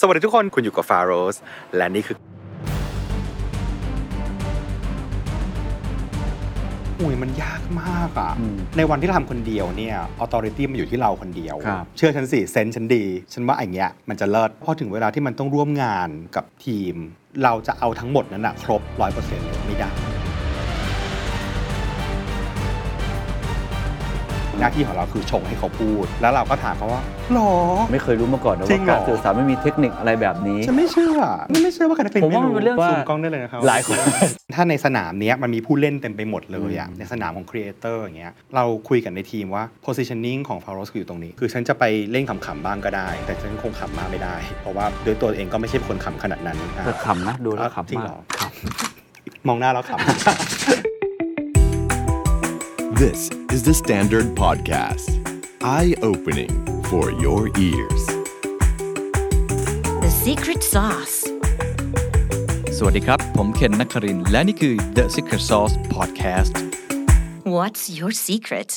สวัสดีทุกคนคุณอยู่กับฟาโรสและนี่คืออุ้ยมันยากมากอะอืมในวันที่เราทำคนเดียวเนี่ยออ t ต r i t y มันอยู่ที่เราคนเดียวครับเชื่อฉันสิเซนส์ฉันดี ฉันว่าอย่างเงี้ยมันจะเลิศพอถึงเวลาที่มันต้องร่วมงานกับทีม เราจะเอาทั้งหมดนั้นอะครบร้อยเปอร์เซ็นต์ไม่ได้ หน้าที่ของเราคือชงให้เขาพูด แล้วเราก็ถามเขาว่าหรอ ไม่เคยรู้มาก่อนนะจริว่างเหรอ การสื่อสารไม่มีเทคนิคอะไรแบบนี้ ฉันไม่เชื่อไม่ไม่เชื่อว่าการเป็นผมว่ามันเป็นเรื่องซูมว่ากล้องได้เลยนะครับ หลายคน ถ้าในสนามเนี้ยมันมีผู้เล่นเต็มไปหมดเลยอะอืมในสนามของครีเอเตอร์อย่างเงี้ยเราคุยกันในทีมว่า positioning ของ f a r o s คืออยู่ตรงนี้ คือฉันจะไปเล่นขำๆบ้างก็ได้ แต่ฉันคงขำมากไม่ได้ เพราะว่าโดยตัวเองก็ไม่ใช่คนขำขนาดนั้นอะ แต่ขำนะ ดูแล้วจริงขำเหรมาอกมองหน้าแล้วขำ This is the Standard Podcast. Eye opening for your ears. The secret sauce. สวัสดีครับ ผมเคนนักครินทร์และนี่คือ The Secret Sauce Podcast What's your secret?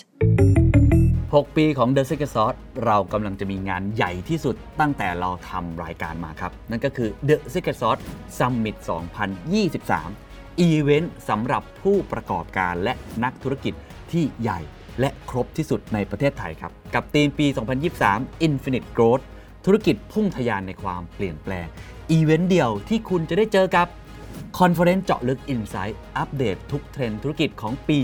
6 ปีของ The Secret Sauce เรากำลังจะมีงานใหญ่ที่สุดตั้งแต่เราทำรายการมาครับ นั่นก็คือ The Secret Sauce Summit 2023 อีเวนต์สำหรับผู้ประกอบการและนักธุรกิจ ที่ใหญ่และครบที่สุดในประเทศไทยครับ กับธีมปี 2023 Infinite Growth ธุรกิจพุ่งทะยานในความเปลี่ยนแปลง อีเวนต์เดียวที่คุณจะได้เจอกับ conference เจาะลึก Insight อัปเดตทุกเทรนด์ธุรกิจของปี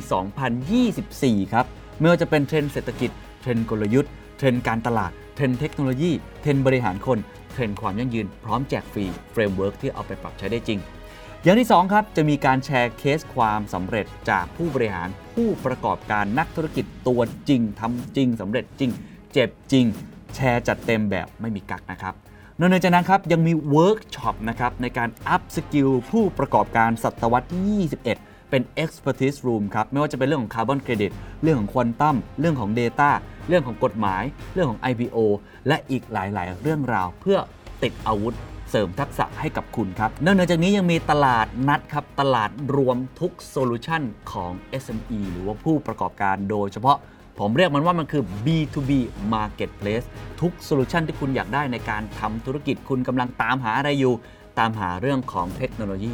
2024 ครับไม่ว่าจะเป็นเทรนด์เศรษฐกิจ เทรนด์กลยุทธ์ เทรนด์การตลาด เทรนด์เทคโนโลยี เทรนด์บริหารคน เทรนด์ความยั่งยืน พร้อมแจกฟรี framework ที่เอาไปปรับใช้ได้จริง อย่างที่ 2 ครับ จะมีการแชร์เคสความสำเร็จจากผู้บริหารผู้ประกอบการนักธุรกิจตัวจริงทำจริงสำเร็จจริง เจ็บจริง แชร์จัดเต็มแบบไม่มีกักนะครับนอกจากนั้นครับยังมีเวิร์กช็อปนะครับในการ upskill ผู้ประกอบการศตวรรษที่21 เป็น Expertise Room ครับไม่ว่าจะเป็นเรื่องของคาร์บอนเครดิตเรื่องของควอนตัมเรื่องของ Data เรื่องของกฎหมาย เรื่องของ IPO และอีกหลาย ๆ เรื่องราวเพื่อติดอาวุธ เสริมทักษะให้กับคุณครับ นอกจากนี้ยังมีตลาดนัดครับตลาดรวมทุก solution ของ SME หรือว่าผู้ประกอบการโดยเฉพาะผมเรียกมันว่ามันคือ B2B Marketplace ทุก solution ที่คุณอยากได้ในการทำธุรกิจคุณกำลังตามหาอะไรอยู่ ตามหาเรื่องของเทคโนโลยี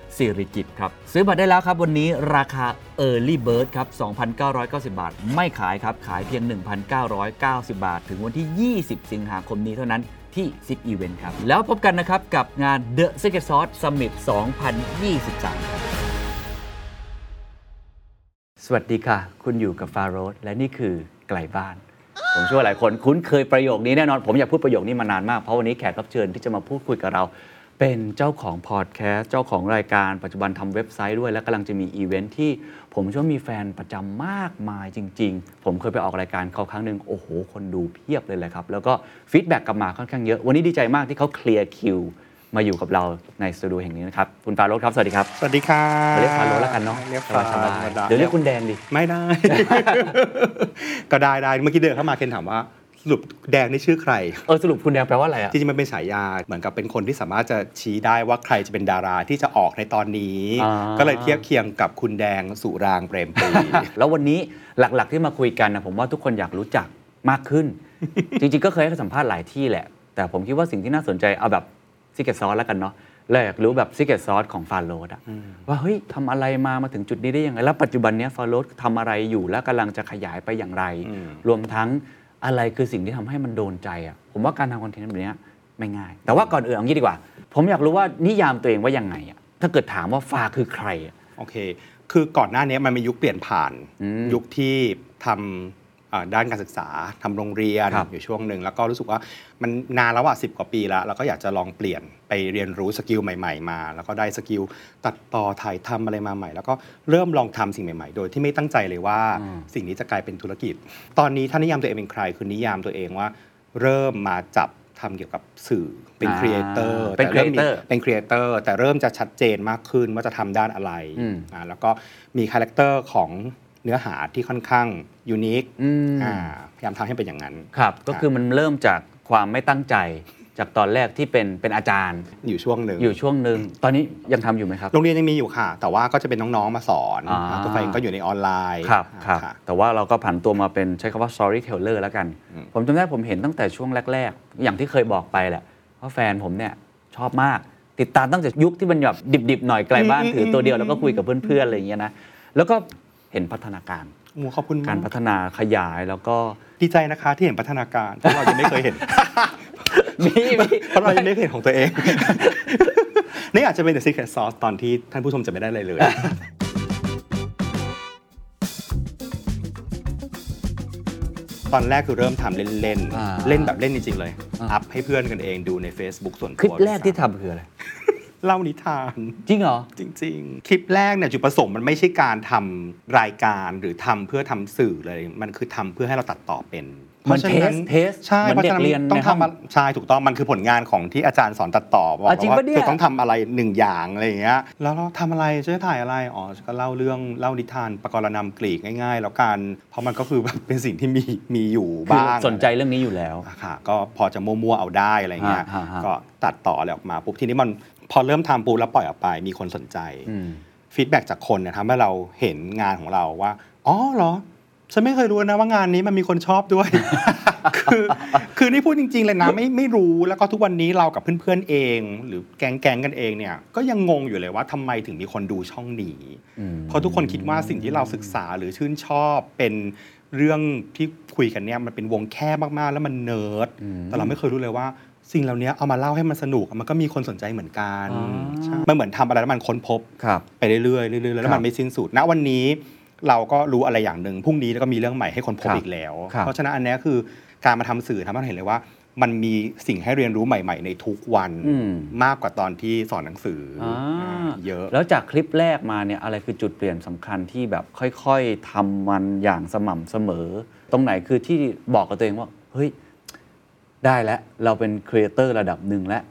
สิริกิติ์ครับ ซื้อบัตรได้แล้วครับ วันนี้ราคา Early Bird ครับ 2,990 บาท ไม่ขายครับ ขายเพียง 1,990 บาท ถึงวันที่ 20 สิงหาคมนี้เท่านั้นที่ Zip Event ครับ แล้วพบกันนะครับ กับงาน The Secret Sauce Summit 2023ครับสวัสดีค่ะ คุณอยู่กับฟาโรสและนี่คือไกลบ้าน ผมเชื่อว่าหลายคนคุ้นเคยประโยคนี้แน่นอน ผมอยากพูดประโยคนี้มานานมาก เพราะวันนี้แขกรับเชิญที่จะมาพูดคุยกับเรา เป็นเจ้าของพอดแคสต์เจ้าของรายการปัจจุบันทำเว็บไซต์ด้วย และกำลังจะมีอีเวนท์ที่ผมเชื่อว่ามีแฟนประจำมากมายจริง ๆ ผมเคยไปออกรายการเขาครั้งหนึ่งโอ้โห คนดูเพียบเลยแหละครับ แล้วก็ feedback กลับมาค่อนข้างเยอะ วันนี้ดีใจมากที่เขาเคลียร์คิวมาอยู่กับเราในสตูดิโอแห่งนี้นะครับ คุณฟาโรสครับ สวัสดีครับ สวัสดีค่ะเรียกฟาโรสแล้วกันเนาะเรียกสฟาบายธรรมๆดาเดี๋ยวเรียกคุณแดงดิ ไม่ได้ ก็ได้ได้เมื่อกี้เดินเข้ามาเคนถามว่า สรุปแดงนี่ชื่อใคร เออสรุปคุณแดงแปลว่าอะไรอะจริงๆมันเป็นฉายาเหมือนกับเป็นคนที่สามารถจะชี้ได้ว่าใครจะเป็นดาราที่จะออกในตอนนี้ อ่า ก็เลยเทียบเคียงกับคุณแดงสุรางค์เปรมปรีดิ์ แล้ววันนี้หลักๆที่มาคุยกันนะผมว่าทุกคนอยากรู้จักมากขึ้น จริงๆ ก็เคยให้สัมภาษณ์หลายที่แหละ แต่ผมคิดว่าสิ่งที่น่าสนใจเอาแบบ secret sauce แล้วกันเนาะแล้วอยากรู้แบบ secret sauce ของฟาโรสอะว่าเฮ้ยทำอะไรมามาถึงจุดนี้ได้ยังไง แล้วปัจจุบันเนี้ยฟาโรสทำอะไรอยู่และกำลังจะขยายไปอย่างไร อืม รวมทั้ง อะไรคือสิ่งที่ทำให้มันโดนใจอะผมว่าการทำคอนเทนต์แบบเนี้ยไม่ง่าย แต่ว่าก่อนอื่นเอางี้ดีกว่า ผมอยากรู้ว่านิยามตัวเองว่ายังไงอะถ้าเกิดถามว่าฟาคือใครอะโอเค คือก่อนหน้านี้มันมียุคเปลี่ยนผ่านอืมยุคที่ทำเอ่อ ด้านการศึกษาทำโรงเรียนครับอยู่ช่วงหนึ่งแล้วก็รู้สึกว่ามันนานแล้วอะสิกว่าปีแล้วเราก็อยากจะลองเปลี่ยนไปเรียนรู้ skill ใหม่ ๆ มา แล้วก็ได้ skill ตัดต่อถ่ายทำอะไรมาใหม่ แล้วก็เริ่มลองทำสิ่งใหม่ ๆ โดยที่ไม่ตั้งใจเลยว่าอืมสิ่งนี้จะกลายเป็นธุรกิจ ตอนนี้ถ้านิยามตัวเองเป็นใครคือนิยามตัวเองว่า เริ่มมาจับทำเกี่ยวกับสื่อเป็นอ่าครีเอเตอร์เป็น creator เป็นครีเอเตอร์แต่เริ่มจะชัดเจนมากขึ้นว่าจะทำด้านอะไรอืมอ่าแล้วก็มีคาแรคเตอร์ของ เนื้อหาที่ค่อนข้าง unique อืมพยายามทำให้เป็นอย่างนั้น ครับ ก็คือมันเริ่มจากความไม่ตั้งใจ จากตอนแรกที่เป็นเป็นอาจารย์ อยู่ช่วงหนึ่งอยู่ช่วงหนึ่งตอนนี้ยังทำอยู่ไหมครับ โรงเรียนยังมีอยู่ค่ะ แต่ว่าก็จะเป็นน้องๆมาสอนอ่าตัวเองก็อยู่ในออนไลน์ครับครับค่ะแต่ว่าเราก็ผันตัวมาเป็นใช้คำว่า storyteller แล้วกันอืมผมจำได้ผมเห็นตั้งแต่ช่วงแรก ๆ อย่างที่เคยบอกไปแหละว่าแฟนผมเนี่ยชอบมากติดตามตั้งแต่ยุคที่มันแบบดิบๆหน่อยไกลบ้านถือตัวเดียวแล้วก็คุยกับเพื่อนๆอะไรอย่างเงี้ยนะแล้วก็ เห็นพัฒนาการโอ้ขอบคุณการมากพัฒนาขยายแล้วก็ ดีใจนะคะที่เห็นพัฒนาการเพราะเรายังไม่เคยเห็น มีมีเพราะเรายังไม่เคยเห็นของตัวเอง นี่อาจจะเป็น the secret sauce ตอนที่ท่านผู้ชมจะไม่ได้อะไรเลย ตอนแรกคือเริ่มทำเล่นอ่า ๆ เล่นแบบเล่นจริง ๆ เลยอ่าอัพให้เพื่อนกันเองดูใน Facebook ส่วนตัวคลิปแรกที่ทำคืออะไร เล่านิทาน จริงเหรอ จริง ๆ คลิปแรกเนี่ยจุดประสงค์มันไม่ใช่การทำรายการหรือทำเพื่อทำสื่อเลย มันคือทำเพื่อให้เราตัดต่อเป็นมันพราะฉะเทสใช่เหมือนเพราะฉะนั้นเด็กเรียนต้องในห้องทำอะใช่ถูกต้องมันคือผลงานของที่อาจารย์สอนตัดต่อบอกอะจริงว่าปะเนี่ยเธอต้องทำอะไรหนึ่งอย่างอะไรอย่างเงี้ยแล้วเราทำอะไรจะถ่ายอะไรอ๋อก็เล่าเรื่องเล่านิทานประกรณำกรีกง่าย ๆ แล้วกันเพราะมันก็คือแบบเป็นสิ่งที่มีมีอยู่คือบ้าง สนใจเรื่องนี้อยู่แล้ว อะค่ะก็พอจะมั่วๆเอาได้อะไรเงี้ยฮะฮะก็ตัดต่ออะไรออกมาปุ๊บทีนี้มัน พอเริ่มทำปุ๊บแล้วปล่อยออกไป มีคนสนใจอืมฟีดแบ็จากคนเนี่ยทำให้เราเห็นงานของเราว่าอ๋อเหรอฉันไม่เคยรู้นะว่างานนี้มันมีคนชอบด้วย คือ คือนี่พูดจริง ๆ เลยนะไม่ไม่รู้แล้วก็ทุกวันนี้เรากับเพื่อนๆเอง หรือแก๊งๆกันเองเนี่ย ก็ยังงงอยู่เลยว่าทำไมถึงมีคนดูช่องนี้อืมเพราะทุกคนคิดว่าสิ่งที่เราศึกษาหรือชื่นชอบเป็นเรื่องที่คุยกันเนี่ยมันเป็นวงแคบมากๆ แล้วมันเนิร์ดอืมแต่เราไม่เคยรู้เลยว่า สิ่งเหล่านี้เอามาเล่าให้มันสนุกมันก็มีคนสนใจเหมือนกันอ่าใช่มันเหมือนทำอะไรแล้วมันค้นพบครับไปเรื่อยๆเรื่อยๆแล้วครัมับนไม่สิ้นสุดณวันนี้เราก็รู้อะไรอย่างหนึ่งพรุ่งนี้แล้วก็มีเรื่องใหม่ให้คนพบครับอีกแล้วครับเพราะฉะนั้นอันเนี้ยคือการมาทำสื่อทำให้เราเห็นเลยว่า มันมีสิ่งให้เรียนรู้ใหม่ ๆ ในทุกวันอืมมากกว่าตอนที่สอนหนังสือออ่าอ่าเยอะ แล้วจากคลิปแรกมาเนี่ยอะไรคือจุดเปลี่ยนสำคัญที่แบบค่อย ๆทำมันอย่างสม่ำเสมอ ตรงไหนคือที่บอกกับตัวเองว่าเฮ้ย ได้แล้วเราเป็นครีเอเตอร์ระดับหนึ่งแล้ว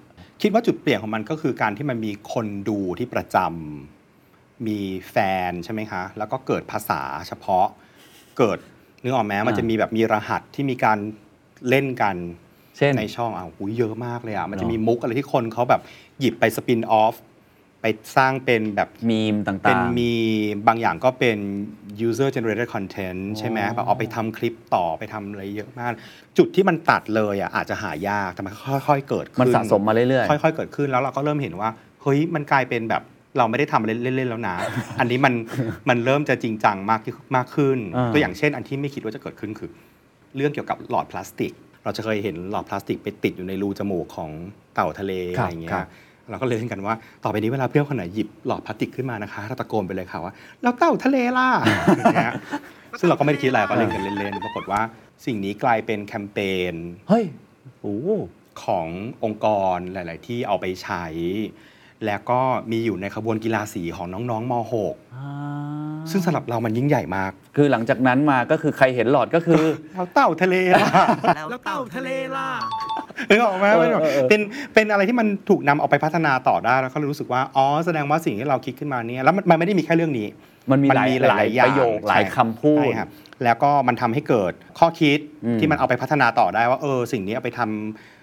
คิดว่าจุดเปลี่ยนของมันก็คือการที่มันมีคนดูที่ประจำมีแฟนใช่ไหมคะ แล้วก็เกิดภาษาเฉพาะเกิดนึกออกไหมมันจะมีแบบมีรหัสที่มีการเล่นกันเช่นในช่องอะอุ้ยเยอะมากเลยอะมันจะเนอะมีมุกอะไรที่คนเขาแบบหยิบไปสปินออฟ ไปสร้างเป็นแบบมีมต่างๆ เป็นมีบางอย่างก็เป็น user generated content ใช่ไหมอ๋อแบบเอาไปทำคลิปต่อไปทำอะไรเยอะมาก จุดที่มันตัดเลยอะอาจจะหายากแต่มันค่อยๆเกิดขึ้นมันสะสมมาเรื่อยค่อยๆเกิดขึ้นแล้วเราก็เริ่มเห็นว่าเฮ้ยมันกลายเป็นแบบเราไม่ได้ทำเล่นๆแล้วนะ อันนี้มันมันเริ่มจะจริงจังมากมากขึ้นอ่าตัวอย่างเช่น อันที่ไม่คิดว่าจะเกิดขึ้นคือ เรื่องเกี่ยวกับหลอดพลาสติก เราจะเคยเห็นหลอดพลาสติกไปติดอยู่ในรูจมูกของเต่าทะเลครับอะไรเงี้ครัยบ เราก็เลยเล่นกันว่า ต่อไปนี้เวลาเพื่อนคนไหนหยิบหลอดพลาสติกขึ้นมานะคะเราตะโกนไปเลยค่ะว่าแล้วเต่าทะเลล่ะอย่างเงี้ยซึ่งเราก็ไม่ได้คิดอะไรก็เล่นกันเล่นๆปรากฏว่าสิ่งนี้กลายเป็นแคมเปญๆเฮ้ยโอ้โหขององค์กรหลาย ๆ ที่เอาไปใช้ แล้วก็มีอยู่ในขบวนกีฬาสีของน้องๆม .6 ซึ่งสำหรับเรามันยิ่งใหญ่มาก คือหลังจากนั้นมาก็คือใครเห็นหลอดก็คือแล้วเต่าทะเลล่ะแล้วเต่าทะเลล่ะนึกออกไหมเออมันแบบเออเออเป็นเป็นอะไรที่มันถูกนำเอาไปพัฒนาต่อได้แล้วก็เลยรู้สึกว่าอ๋อแสดงว่าสิ่งที่เราคิดขึ้นมาเนี่ยแล้วมันมันไม่ได้มีแค่เรื่องนี้ มันมีมันหลายมีหลายหลายอย่างประโยคใช่หลายคำพูดใช่ครับแล้วก็มันทำให้เกิดข้อคิดอืมที่มันเอาไปพัฒนาต่อได้ว่าเออสิ่งนี้เอาไปทำอ่า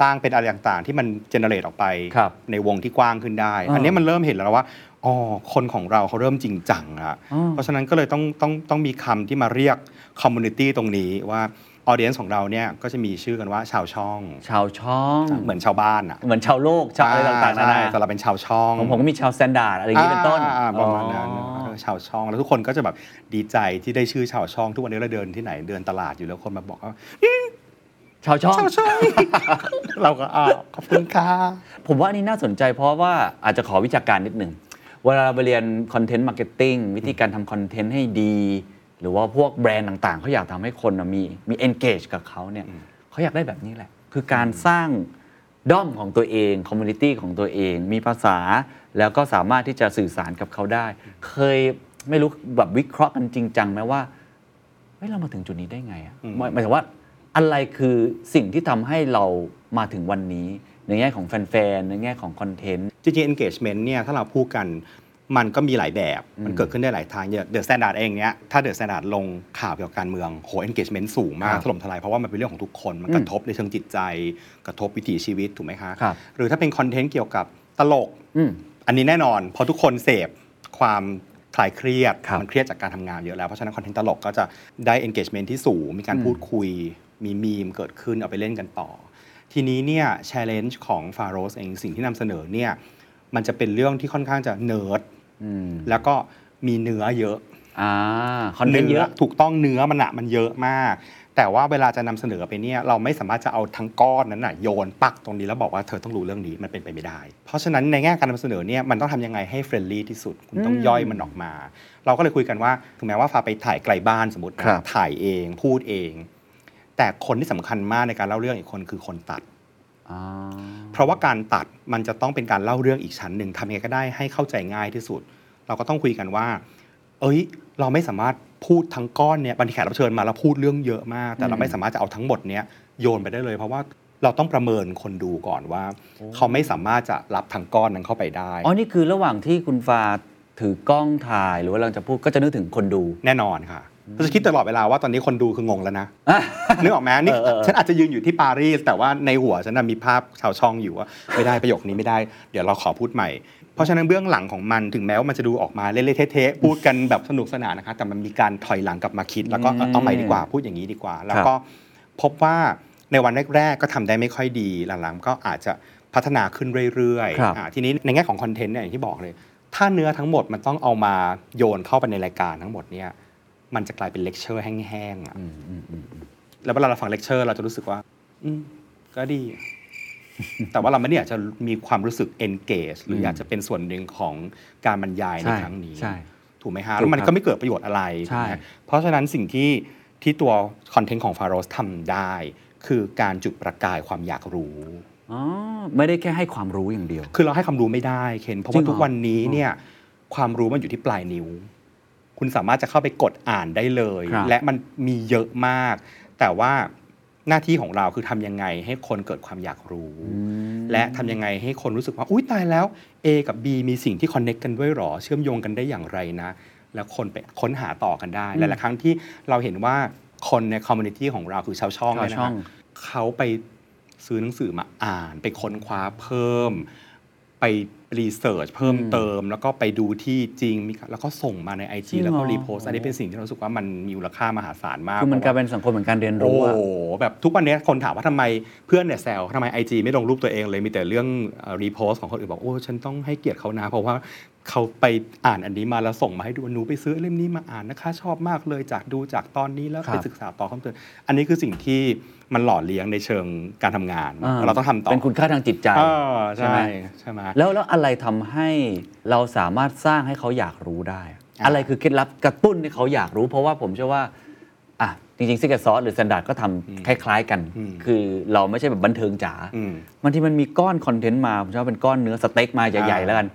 สร้างเป็นอะไรต่างๆ ที่มัน generate ออกไปครับในวงที่กว้างขึ้นได้อ่าอันนี้มันเริ่มเห็นแล้วว่าอ๋อคนของเราเขาเริ่มจริงจังอะอ่าเพราะฉะนั้นก็เลยต้องต้องต้องมีคำที่มาเรียก community ตรงนี้ว่า audience ของเราเนี่ยก็จะมีชื่อกันว่าชาวช่อง ชาวช่อง เหมือนชาวบ้านอะเหมือนชาวโลกชาวอะไรต่างๆนานาใช่นาแต่เราเป็นชาวช่องของผมก็มีชาวสแตนดาร์ดอะไรอย่างนี้เป็นต้นอ่าประมาณนั้นอ๋อเออชาวช่อง แล้วทุกคนก็จะแบบดีใจที่ได้ชื่อชาวช่อง ทุกวันนี้เราเดินที่ไหนเดินตลาดอยู่แล้วคนมาบอกว่า ชาวช่องชาวช่อง เราก็อ้าวขอบคุณค่ะผมว่าอันนี้น่าสนใจเพราะว่าอาจจะขอวิชาการนิดหนึ่งเวลาเราไปเรียน content marketing วิธีการทำคอนเทนต์ให้ดี หรือว่าพวกแบรนด์ต่าง ๆเขาอยากทำให้คนน่ะมีมี engage กับเขาเนี่ยเขาอยากได้แบบนี้แหละ คือการสร้างด้อมของตัวเอง community ของตัวเอง มีภาษา แล้วก็สามารถที่จะสื่อสารกับเขาได้ เคยไม่รู้แบบวิเคราะห์กันจริงจังไหมว่าเฮ้ยเรามาถึงจุดนี้ได้ไงอะอืมหมายหมายถึงว่า อะไรคือสิ่งที่ทำให้เรามาถึงวันนี้ในแง่ของแฟนๆในแง่ของคอนเทนต์จริงๆ engagement เนี่ยถ้าเราพูดกันมันก็มีหลายแบบ มันเกิดขึ้นได้หลายทางเดอะสแตนดาร์ดเองเนี้ย ถ้าเดอะสแตนดาร์ดลงข่าวเกี่ยวกับการเมือง โห engagement สูงมาครับถล่มทลาย เพราะว่ามันเป็นเรื่องของทุกคน มันอืมกระทบในเชิงจิตใจ กระทบวิถีชีวิต ถูกไหมคะครับหรือถ้าเป็นคอนเทนต์เกี่ยวกับตลกอืมอันนี้แน่นอน เพราะทุกคนเสพความคลายเครียดครับมันเครียดจากการทำงานเยอะแล้ว เพราะฉะนั้นคอนเทนต์ตลกก็จะได้ engagement ที่สูง มีการอืมพูดคุย มีมีมเกิดขึ้นเอาไปเล่นกันต่อ ทีนี้เนี่ย challenge ของ f a r o s เองสิ่งที่นำเสนอเนี่ยมันจะเป็นเรื่องที่ค่อนข้างจะเนิร์ดอืมแล้วก็มีเนื้อเยอะอ่าคอนเทนต์เยอะถูกต้องเนื้อมันอะมันเยอะมาก แต่ว่าเวลาจะนำเสนอไปเนี่ยเราไม่สามารถจะเอาทั้งก้อนนั้นน่ะโยนปักตรงนี้แล้วบอกว่าเธอต้องรู้เรื่องนี้มันเป็นไปไม่ได้ เพราะฉะนั้นในแง่การนำเสนอเนี่ยมันต้องทำยังไงให้เฟรนลี่ที่สุดคุณต้องอืมย่อยมันออกมา เราก็เลยคุยกันว่าถึงแม้ว่าฟ้าไปถ่ายไกลบ้านสมมตินะครับถ่ายเอง พูดเอง แต่คนที่สำคัญมากในการเล่าเรื่องอีกคนคือคนตัดอ่าเพราะว่าการตัดมันจะต้องเป็นการเล่าเรื่องอีกชั้นหนึ่งทำยังไงก็ได้ให้เข้าใจง่ายที่สุด เราก็ต้องคุยกันว่า เอ้ย เราไม่สามารถพูดทั้งก้อนเนี่ยบางทีแขกรับเชิญมาแล้วพูดเรื่องเยอะมาก แต่เราไม่สามารถจะเอาทั้งหมดเนี้ยโยนไปได้เลย เพราะว่าเราต้องประเมินคนดูก่อนว่า เขาไม่สามารถจะรับทั้งก้อนนั้นเข้าไปได้ อ๋อ นี่คือระหว่างที่คุณฟ้าถือกล้องถ่ายหรือว่าเราจะพูดก็จะนึกถึงคนดู แน่นอนค่ะ เราจะคิดตลอดเวลาว่าตอนนี้คนดูคืองงแล้วนะนึกออกไหมนี่เออเออเออฉันอาจจะยืนอยู่ที่ปารีสแต่ว่าในหัวฉันนะมีภาพชาวช่องอยู่ว่าไม่ได้ประโยคนี้ไม่ได้ เดี๋ยวเราขอพูดใหม่ เพราะฉะนั้นเบื้องหลังของมันถึงแม้ว่ามันจะดูออกมาเละๆเทะๆพูดกันแบบสนุกสนานนะคะแต่มันมีการถอยหลังกลับมาคิด แล้วก็อืมเอาใหม่ดีกว่าพูดอย่างนี้ดีกว่า แล้วก็พบว่าในวันแรกๆก็ทำได้ไม่ค่อยดีหลังๆก็อาจจะพัฒนาขึ้นเรื่อยครับๆอ่าทีนี้ในแง่ของคอนเทนต์เนี่ยอย่างที่บอกเลย ถ้าเนื้อทั้งหมดมันต้องเอามาโยนเข้าไปในรายการทั้งหมดเนี่ย มันจะกลายเป็นเลคเชอร์แห้งๆอะอืมอืมอืมแล้วเวลาเราฟังเลคเชอร์เราจะรู้สึกว่า อืมก็ดี แต่ว่าเราไม่ได้อยากจะมีความรู้สึก engage หรืออยากจะเป็นส่วนหนึ่งของการบรรยายในใช่ครั้งนี้ใช่ถูกไหมฮะถูกแล้วมันครับก็ไม่เกิดประโยชน์อะไรใช่ถูกไหมเพราะฉะนั้นสิ่งที่ที่ตัวคอนเทนต์ของฟาโรสทำได้ คือการจุดประกายความอยากรู้อ๋อไม่ได้แค่ให้ความรู้อย่างเดียว คือเราให้ความรู้ไม่ได้เคนเพราะจริว่างเหรอทุกวันนี้เนี่ยความรู้มันอยู่ที่ปลายนิ้ว คุณสามารถจะเข้าไปกดอ่านได้เลยครับและมันมีเยอะมาก แต่ว่าหน้าที่ของเราคือทำยังไงให้คนเกิดความอยากรู้ และทำยังไงให้คนรู้สึกว่าอุ้ยตายแล้ว A กับ B มีสิ่งที่คอนเน็กกันด้วยหรอ เชื่อมโยงกันได้อย่างไรนะ แล้วคนไปค้นหาต่อกันได้หลายๆครั้งที่เราเห็นว่าคนใน community ของเราคือชาวช่องเนี่ยนะชาวช่อฮะงเขาไปซื้อหนังสือมาอ่าน ไปค้นคว้าเพิ่ม ไป research เพิ่มเติม แล้วก็ไปดูที่จริงมีแล้วก็ส่งมาใน IG จริงเหรอแล้วก็ repost อันนี้เป็นสิ่งที่เรารู้สึกว่ามันมีมูลค่ามหาศาลมากคือเพราะว่ามันกลายพระว่เป็นสังคมเหมือนการเรียนโอ้รู้อะโหแบบทุกวันนี้คนถามว่าทำไมเพื่อนเนี่ยแซวทำไม IG ไม่ลงรูปตัวเองเลยมีแต่เรื่อง repost ของคนอื่นบอกโอ้ฉันต้องให้เกียรติเขานะเพราะว่าเขาไปอ่านอันนี้มาแล้วส่งมาให้ดูหนูไปซื้อเล่มนี้มาอ่านนะคะชอบมากเลยจากดูจากตอนนี้แล้วครับไปศึกษาต่อเพิ่มเติมอันนี้คือสิ่งที่ มันหล่อเลี้ยงในเชิงการทำงานอ่เราต้องทำต่อ เป็นคุณค่าทางจิตใจเออใช่ใช่ไหมใช่ไหมแล้วแล้วอะไรทำให้เราสามารถสร้างให้เขาอยากรู้ได้อะอ่าอะไรคือเคล็ดลับกระตุ้นให้เขาอยากรู้ เพราะว่าผมเชื่อว่าอะจริงๆซิกเกอร์ซอสหรือสแตนดาร์ดก็ทำคล้าย ๆกันอืมคือเราไม่ใช่แบบบันเทิงจ๋าอืมบางทีมันมีก้อนคอนเทนต์มา ผมเชื่อว่าเป็นก้อนเนื้อสเต็กมาใหญ่ๆอ่าแล้วกัน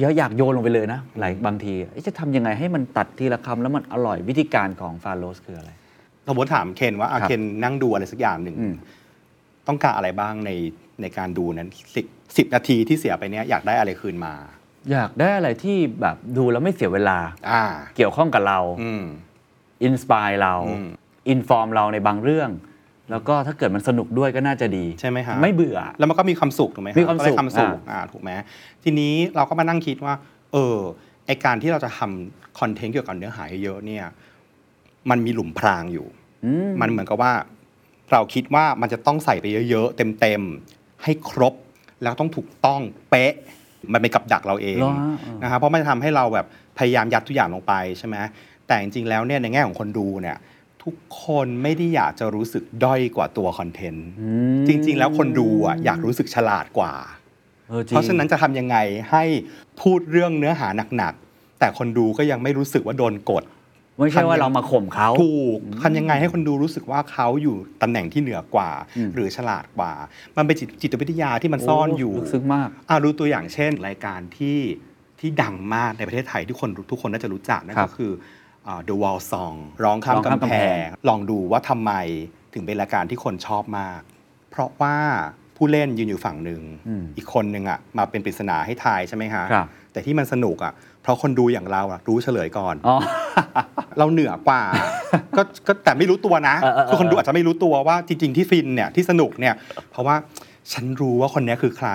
อยากอยากโยนลงไปเลยนะหลายบางทีเอ๊ะจะทำยังไงให้มันตัดทีละคำแล้วมันอร่อยวิธีการของฟาโรสคืออะไร สมมติถามเคนว่าอะครับเคนนั่งดูอะไรสักอย่างหนึ่งอืมต้องการอะไรบ้างในในการดูนั้นสิบสิบนาทีที่เสียไปเนี้ยอยากได้อะไรคืนมา อยากได้อะไรที่แบบดูแล้วไม่เสียเวลา อ่า เกี่ยวข้องกับเราอืม inspire เราอืมอินฟอร์มเราในบางเรื่อง แล้วก็ถ้าเกิดมันสนุกด้วยก็น่าจะดีใช่ไหมฮะไม่เบื่อ แล้วมันก็มีความสุขถูกไหมรับมีความสุขก็ได้ความสุขอ่าถูกไหมทีนี้เราก็มานั่งคิดว่า เออไอการที่เราจะทำคอนเทนต์เกี่ยวกับเนื้อหาเยอะๆเนี่ยมันมีหลุมพรางอยู่อื มมันเหมือนกับว่า เราคิดว่ามันจะต้องใส่ไปเยอะๆเต็มๆให้ครบ แล้วต้องถูกต้องเป๊ะ มันเป็นกับดักเราเองเหรอฮะอ่านนะครับเพราะมันจะทำให้เราแบบพยายามยัดทุกอย่างลงไปใช่ไหมแต่จริงๆแล้วเนี่ยในแง่ของคนดูเนี่ยทุกคนไม่ได้อยากจะรู้สึกด้อยกว่าตัวคอนเทนต์อืมจริง ๆ แล้วคนดูอะอยากรู้สึกฉลาดกว่าออจงเพราะฉะนั้นจะทำยังไงให้พูดเรื่องเนื้อหาหนักๆแต่คนดูก็ยังไม่รู้สึกว่าโดนกด ไม่ใช่ว่าเรามาข่มเขาถูกทำยังไงให้คนดูรู้สึกว่าเขาอยู่ตำแหน่งที่เหนือกว่าอืมหรือฉลาดกว่า มันเป็นจิตจิตวิทยาที่มันซ่อนอยู่ลึกซึ้งมากอ่ารู้ตัวอย่างเช่น รายการที่ที่ดังมากในประเทศไทยที่คนทุกคนน่าจะรู้จักนั่นครัก็บคืออ่า The Wall Song ร้องข้ามร้องข้ามกำกำแพแพงงลองดูว่าทำไมถึงเป็นรายการที่คนชอบมาก เพราะว่าผู้เล่นยืนอยู่ฝั่งหนึ่งอีกคนหนึ่งอะมาเป็นปริศนาให้ทายใช่ไหมฮะครับ แต่ที่มันสนุกอะเพราะคนดูอย่างเราอะรู้เฉลยก่อน อ๋อ เราเหนือกว่า ก็ก็แต่ไม่รู้ตัวนะเออเออเออ คือคนดูอาจจะไม่รู้ตัวว่าจริง ๆ ที่ฟินเนี่ยที่สนุกเนี่ย เพราะว่าฉันรู้ว่าคนเนี้ยคือใคร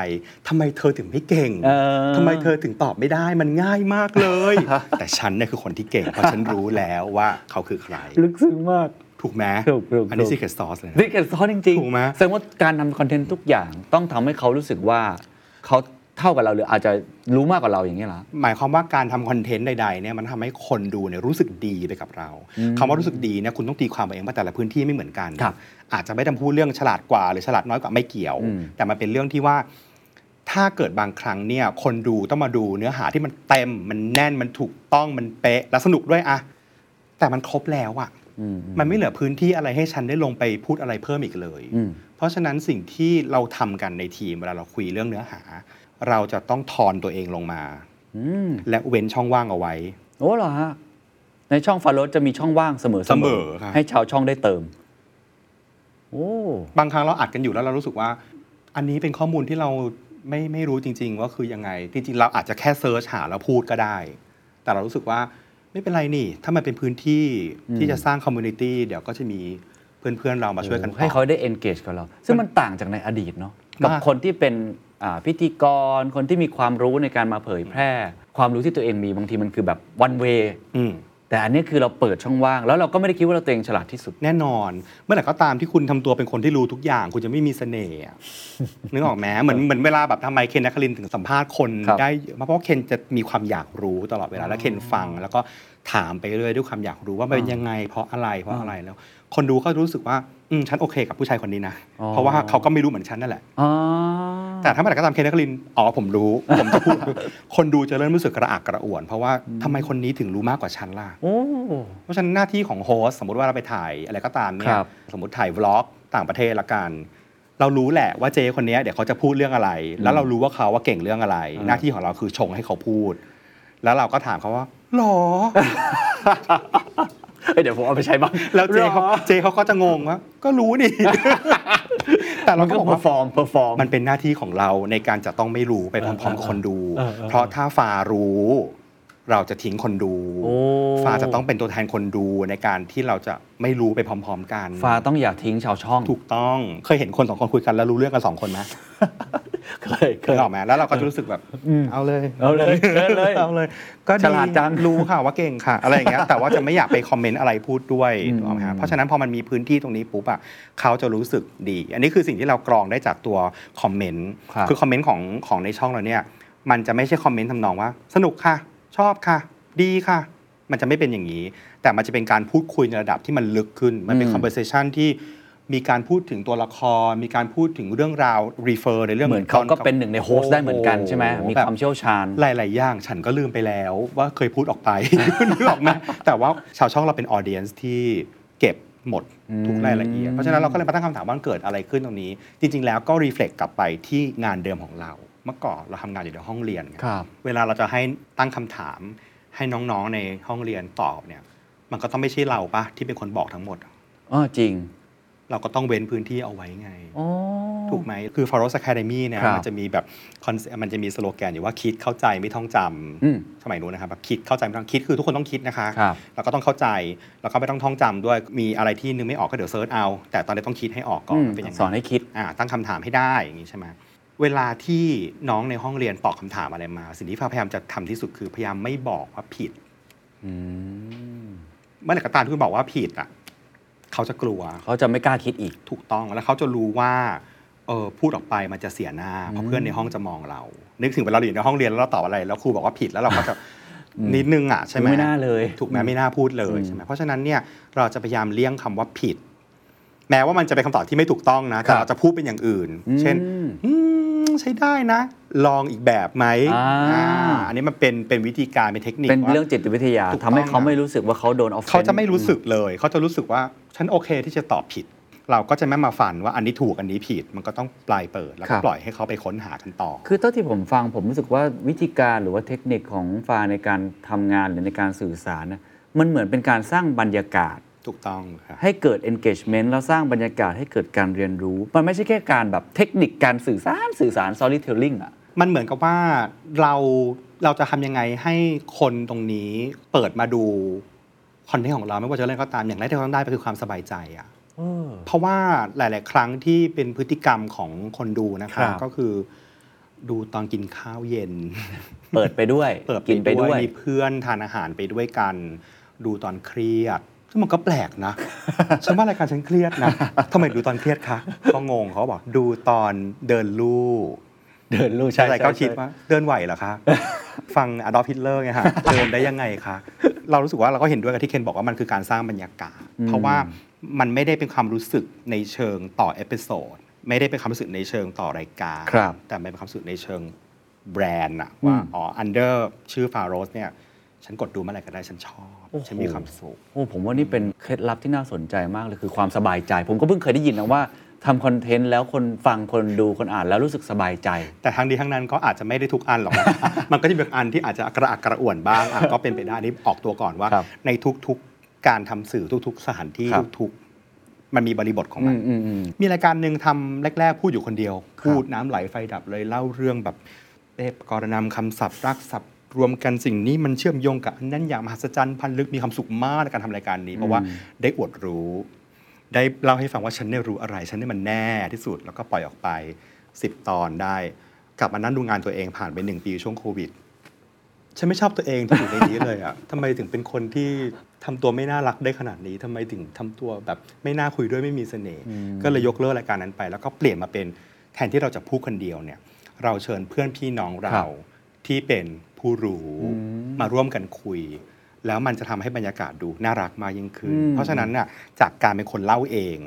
ทำไมเธอถึงไม่เก่ง เออ ทำไมเธอถึงตอบไม่ได้มันง่ายมากเลย แต่ฉันเนี่ยคือคนที่เก่ง เพราะฉันรู้แล้วว่าเขาคือใคร ลึกซึ้งมาก ถูกไหมถูกถูกอันนี้ถูก secret sauce เลยนะ นี่เกิดซ้อนจริงถูกไหม แสดงว่าการทำคอนเทนต์ทุกอย่างต้องทำให้เขารู้สึกว่าเขา เท่ากับเราหรืออาจจะรู้มากกว่าเราอย่างนี้เหรอหมายความว่าการทำคอนเทนต์ใดๆเนี่ยมันทำให้คนดูเนี่ยรู้สึกดีไปกับเราคำว่ารู้สึกดีเนี่ยคุณต้องตีความเอาเองว่าแต่ละพื้นที่ไม่เหมือนกัน ครับ อาจจะไม่ต้องพูดเรื่องฉลาดกว่าหรือฉลาดน้อยกว่าไม่เกี่ยว อืม แต่มันเป็นเรื่องที่ว่า ถ้าเกิดบางครั้งเนี่ยคนดูต้องมาดูเนื้อหาที่มันเต็ม มันแน่นมันถูกต้องมันเป๊ะและสนุกด้วยอะแต่มันครบแล้วอะอืมมันไม่เหลือพื้นที่อะไรให้ฉันได้ลงไปพูดอะไรเพิ่มอีกเลย อืม เพราะฉะนั้นสิ่งที่เราทำกันในทีมเวลาเราคุยเรื่องเนื้อหา เราจะต้องทอนตัวเองลงมาอืมและเว้นช่องว่างเอาไว้โอ้เหรอฮะในช่องฟาโรสจะมีช่องว่างเสมอเสมอครับให้ชาวช่องได้เติมโอ้บางครั้งเราอัดกันอยู่แล้วเรารู้สึกว่า อันนี้เป็นข้อมูลที่เราไม่ไม่รู้จริง ๆ ว่าคือยังไง จริง ๆ เราอาจจะแค่ search หาแล้วพูดก็ได้ แต่เรารู้สึกว่าไม่เป็นไรนี่ ถ้ามันเป็นพื้นที่ที่จะสร้าง community เดี๋ยวก็จะมี เพื่อนๆเรามาช่วยกันตอบให้เขาได้ engage กับเรา ซึ่งมันต่างจากในอดีตเนาะกับมากคนที่เป็นอ่าพิธีกรคนที่มีความรู้ในการมาเผยแพร่ ความรู้ที่ตัวเองมีบางทีมันคือแบบ one way อืมแต่อันนี้คือเราเปิดช่องว่าง แล้วเราก็ไม่ได้คิดว่าเราตัวเองฉลาดที่สุดแน่นอน เมื่อไหร่ก็ตามที่คุณทำตัวเป็นคนที่รู้ทุกอย่าง คุณจะไม่มีเสน่ห์อะนึกออกไหมเหมือนเหมือนเวลาแบบทำไมเคนนักคลินถึงสัมภาษณ์คนครับได้เยอะมากเพราะว่าเคนจะมีความอยากรู้ตลอดเวลาแล้วเคนฟัง แล้วก็ถามไปเรื่อยด้วยความอยากรู้ว่ามันเป็นยังไง เพราะอะไรเพราะอะไรแล้ว คนดูก็รู้สึกว่าอืมฉันโอเคกับผู้ชายคนนี้นะอ๋อเพราะว่าเขาก็ไม่รู้เหมือนฉันนั่นแหละอ๋อแต่ถ้าเมื่อไหร่ก็ตามเคนนักคลินอ๋อผมรู้ ผมจะพูด คนดูจะเริ่มรู้สึกกระอักกระอ่วน เพราะว่าทำไมคนนี้ถึงรู้มากกว่าฉันล่ะโอ้เพราะฉะนั้นหน้าที่ของโฮสต์สมมติว่าเราไปถ่ายอะไรก็ตามเนี่คยรับสมมติถ่ายวล็อกต่างประเทศละกัน เรารู้แหละว่าเจคนเนี้ยเดี๋ยวเขาจะพูดเรื่องอะไร แล้วเรารู้ว่าเขาว่าเก่งเรื่องอะไร หน้าที่ของเราคือชงให้เขาพูด แล้วเราก็ถามเขาว่าหรอ เอ้ยเดี๋ยวผมเอาไปใช้บ้างแล้วเจเขาหรอเจเขาก็จะงงว่าก็รู้นี่ แต่เรามันก็ก็บอกว่า perform perform มันเป็นหน้าที่ของเราในการจะต้องไม่รู้ไปพร้อมๆกับคนดูเออเออเพราะถ้าฟารู้ เราจะทิ้งคนดูโอ้ฟาจะต้องเป็นตัวแทนคนดูในการที่เราจะไม่รู้ไปพร้อม ๆ กัน ฟ้าต้องอย่าทิ้งชาวช่อง ถูกต้อง เคยเห็นคนสองคนคุยกันแล้วรู้เรื่องกันสองคนไหมเคย เคเคยยออกไหมแล้วเราก็จะรู้สึกแบบเอาเลย เอาเลยเชิญเลยเอาเลย ก็ฉลาดจัง รู้ค่ะว่าเก่งค่ะ อะไรอย่างเงี้ย แต่ว่าจะไม่อยากไปคอมเมนต์อะไรพูดด้วยอืมถูกไหมฮะเพราะฉะนั้นพอมันมีพื้นที่ตรงนี้ปุ๊บอะเขาจะรู้สึกดี อันนี้คือสิ่งที่เรากรองได้จากตัวคอมเมนต์ครับคือคอมเมนต์ของของในช่องเราเนี่ย มันจะไม่ใช่คอมเมนต์ทำนองว่า สนุกค่ะ ชอบค่ะ ดีค่ะ มันจะไม่เป็นอย่างนี้ แต่มันจะเป็นการพูดคุยในระดับที่มันลึกขึ้น มันเป็นอืม conversation ที่มีการพูดถึงตัวละคร มีการพูดถึงเรื่องราว refer ในเรื่องเหมือนเขาก็เป็นหนึ่งในโฮสต์ได้เหมือนกันใช่ไหมโอ้โมีความเชี่ยวชาญ หลาย ๆ อย่างฉันก็ลืมไปแล้วว่าเคยพูดออกไปนึกออกไหมแต่ว่าชาวช่องเราเป็นออเดียนซ์ที่เก็บหมดทุกรายละเอียด เพราะฉะนั้นเราก็เลยมาตั้งคำถามว่ามันเกิดอะไรขึ้นตรงนี้ จริง ๆ แล้วก็รีเฟล็กกลับไปที่งานเดิมของเรา เมื่อก่อนเราทำงานอยู่ในห้องเรียนไงครับเวลาเราจะให้ตั้งคำถาม ให้น้องๆในห้องเรียนตอบเนี่ย มันก็ต้องไม่ใช่เราปะที่เป็นคนบอกทั้งหมดอ๋อจริง เราก็ต้องเว้นพื้นที่เอาไว้ไงอ๋อถูกไหมคือ f o r o s Academy เนี่ยครับมันจะมีแบบคอนมันจะมีสโลแกนอยู่ว่าคิดเข้าใจไม่ท่องจอืมำสมัยนู้นนะครับแบบคิดเข้าใจไม่ต้องคิดคือทุกคนต้องคิดนะคะครับแล้วก็ต้องเข้าใจแล้วก็ไม่ต้องท่องจำด้วยมีอะไรที่นึกไม่ออกก็เดี๋ยวเซิร์ชเอา แต่ตอนนี้ต้องคิดให้ออกก่อนอืมว่าเป็นยังไงสอนให้คิดอ่าตั้งคำถามให้ได้อย่างนี้ใช่ไหม เวลาที่น้องในห้องเรียนตอบคำถามอะไรมา สิ่งที่ฟ้าพยายามจะทำที่สุดคือพยายามไม่บอกว่าผิดอืมเมื่อไหร่ก็ตามที่คุณบอกว่าผิดอะ เขาจะกลัว เขาจะไม่กล้าคิดอีกถูกต้องแล้วเขาจะรู้ว่าเออพูดออกไปมันจะเสียหน้าเพราะเพื่อนในห้องจะมองเรา นึกถึงเวลาเราอยู่ในห้องเรียนแล้วเราตอบอะไร แล้วครูบอกว่าผิดแล้วเราก็จะนิดนึงอะใช่ไหมไม่น่าเลย ถูกไหมไม่น่าพูดเลยใช่ไหมเพราะฉะนั้นเนี่ยเราจะพยายามเลี่ยงคำว่าผิด แม้ว่ามันจะเป็นคำตอบที่ไม่ถูกต้องนะแต่เราจะพูดเป็นอย่างอื่น เช่นอืมอืม ใช้ได้นะ ลองอีกแบบไหมอ่า อ่าอันนี้มันเป็นเป็นวิธีการเป็นเทคนิคเป็นว่า เรื่องจิตวิทยาถูกทำให้ต้องเขานะ ไม่รู้สึกว่าเขาโดนออฟเขาจะไม่รู้สึกเลย เขาจะรู้สึกว่าฉันโอเคที่จะตอบผิด เราก็จะไม่มาฟันว่าอันนี้ถูกอันนี้ผิด มันก็ต้องปลายเปิด แล้วก็ปล่อยให้เขาไปค้นหากันต่อ คือเท่าที่ผมฟังผมรู้สึกว่าวิธีการหรือว่าเทคนิคของฟาในการทำงานหรือในการสื่อสารนะมันเหมือนเป็นการสร้างบรรยากาศ ถูกต้องครับให้เกิด engagement แล้วสร้างบรรยากาศให้เกิดการเรียนรู้ มันไม่ใช่แค่การแบบเทคนิคการสื่อสารสื่อสาร storytelling อะมันเหมือนกับว่าเราเราจะทำยังไงให้คนตรงนี้เปิดมาดูคอนเทนต์ของเราไม่ว่าจะเรื่องอะไรก็ตามอย่างแรกที่เราต้องได้ก็คือความสบายใจอะเพราะว่าหลาย ๆ ครั้งที่เป็นพฤติกรรมของคนดูนะคครัรับบก็คือดูตอนกินข้าวเย็น เปิดไปด้วย เปิดกินไปด้วยมีเพื่อนทานอาหารไปด้วยกัน ดูตอนเครียด ซึ่งมันก็แปลกนะ ฉันว่ารายการฉันเครียดนะทำไมดูตอนเครียดคะก็งงเขาบอกดูตอนเดินลู่เดินลู่ใช่ใช่ก็คิดว่าเดินไหวเหรอคะ ฟังอดอล์ฟฮิตเลอร์ไงฮะเดินได้ยังไงคะเรารู้สึกว่าเราก็เห็นด้วยกับที่เคนบอกว่ามันคือการสร้างบรรยากาศ เพราะว่ามันไม่ได้เป็นความรู้สึกในเชิงต่อ episode ไม่ได้เป็นความรู้สึกในเชิงต่อรายการครับแต่มันเป็นความรู้สึกในเชิงแบรนด์อะว่าอืมอ๋อ under ชื่อฟาโรสเนี่ย ฉันกดดูเมื่อไหร่ก็ได้ฉันชอบโอ้โห ฉันมีความสุข โอ้ผมว่านี่เป็นเคล็ดลับที่น่าสนใจมากเลยคือความสบายใจ ผมก็เพิ่งเคยได้ยินนะว่าทำคอนเทนต์แล้วคนฟังคนดูคนอ่านแล้วรู้สึกสบายใจ แต่ทั้งนี้ทั้งนั้นก็อาจจะไม่ได้ทุกอันหรอกนะ มันก็จะมีบางอันที่อาจจะกระอักกระอ่วนบ้างอะก็เป็นไปได้นี่ออกตัวก่อนว่า ครับในทุกๆการทำสื่อทุก ๆ สถานที่ครับ ทุกๆมันมีบริบทของอืมันมอืมอืม มีรายการหนึ่งทำแรก ๆ พูดอยู่คนเดียว พูดน้ำไหลไฟดับเลยเล่าเรื่องแบบเทพกรณำคำศัพท์รักศัพท์ รวมกันสิ่งนี้มันเชื่อมโยงกับอันนั้นอย่างมหัศจรรย์พันลึกมีความสุขมากในการทำรายการนี้ เพราะว่าได้อวดรู้ ได้เล่าให้ฟังว่าฉันเนี่ยรู้อะไร ฉันเนี่ยมันแน่ที่สุดแล้วก็ปล่อยออกไป 10 ตอนได้ กลับมานั่งดูงานตัวเองผ่านไปหนึ่งปีช่วงโควิดฉันไม่ชอบตัวเองที่อยู่ในนี้เลยอะทำไมถึงเป็นคนที่ทำตัวไม่น่ารักได้ขนาดนี้ทำไมถึงทำตัวแบบไม่น่าคุยด้วยไม่มีเสน่ห์ก็เลยยกเลิกรายการนั้นไป แล้วก็เปลี่ยนมาเป็นแทนที่เราจะพูดคนเดียวเนี่ย เราเชิญเพื่อนพี่น้องครัเราบที่เป็น ผู้รู้อืมมาร่วมกันคุย แล้วมันจะทำให้บรรยากาศดูน่ารักมากยิ่งขึ้นอืมเพราะฉะนั้นน่ะจากการเป็นคนเล่าเอง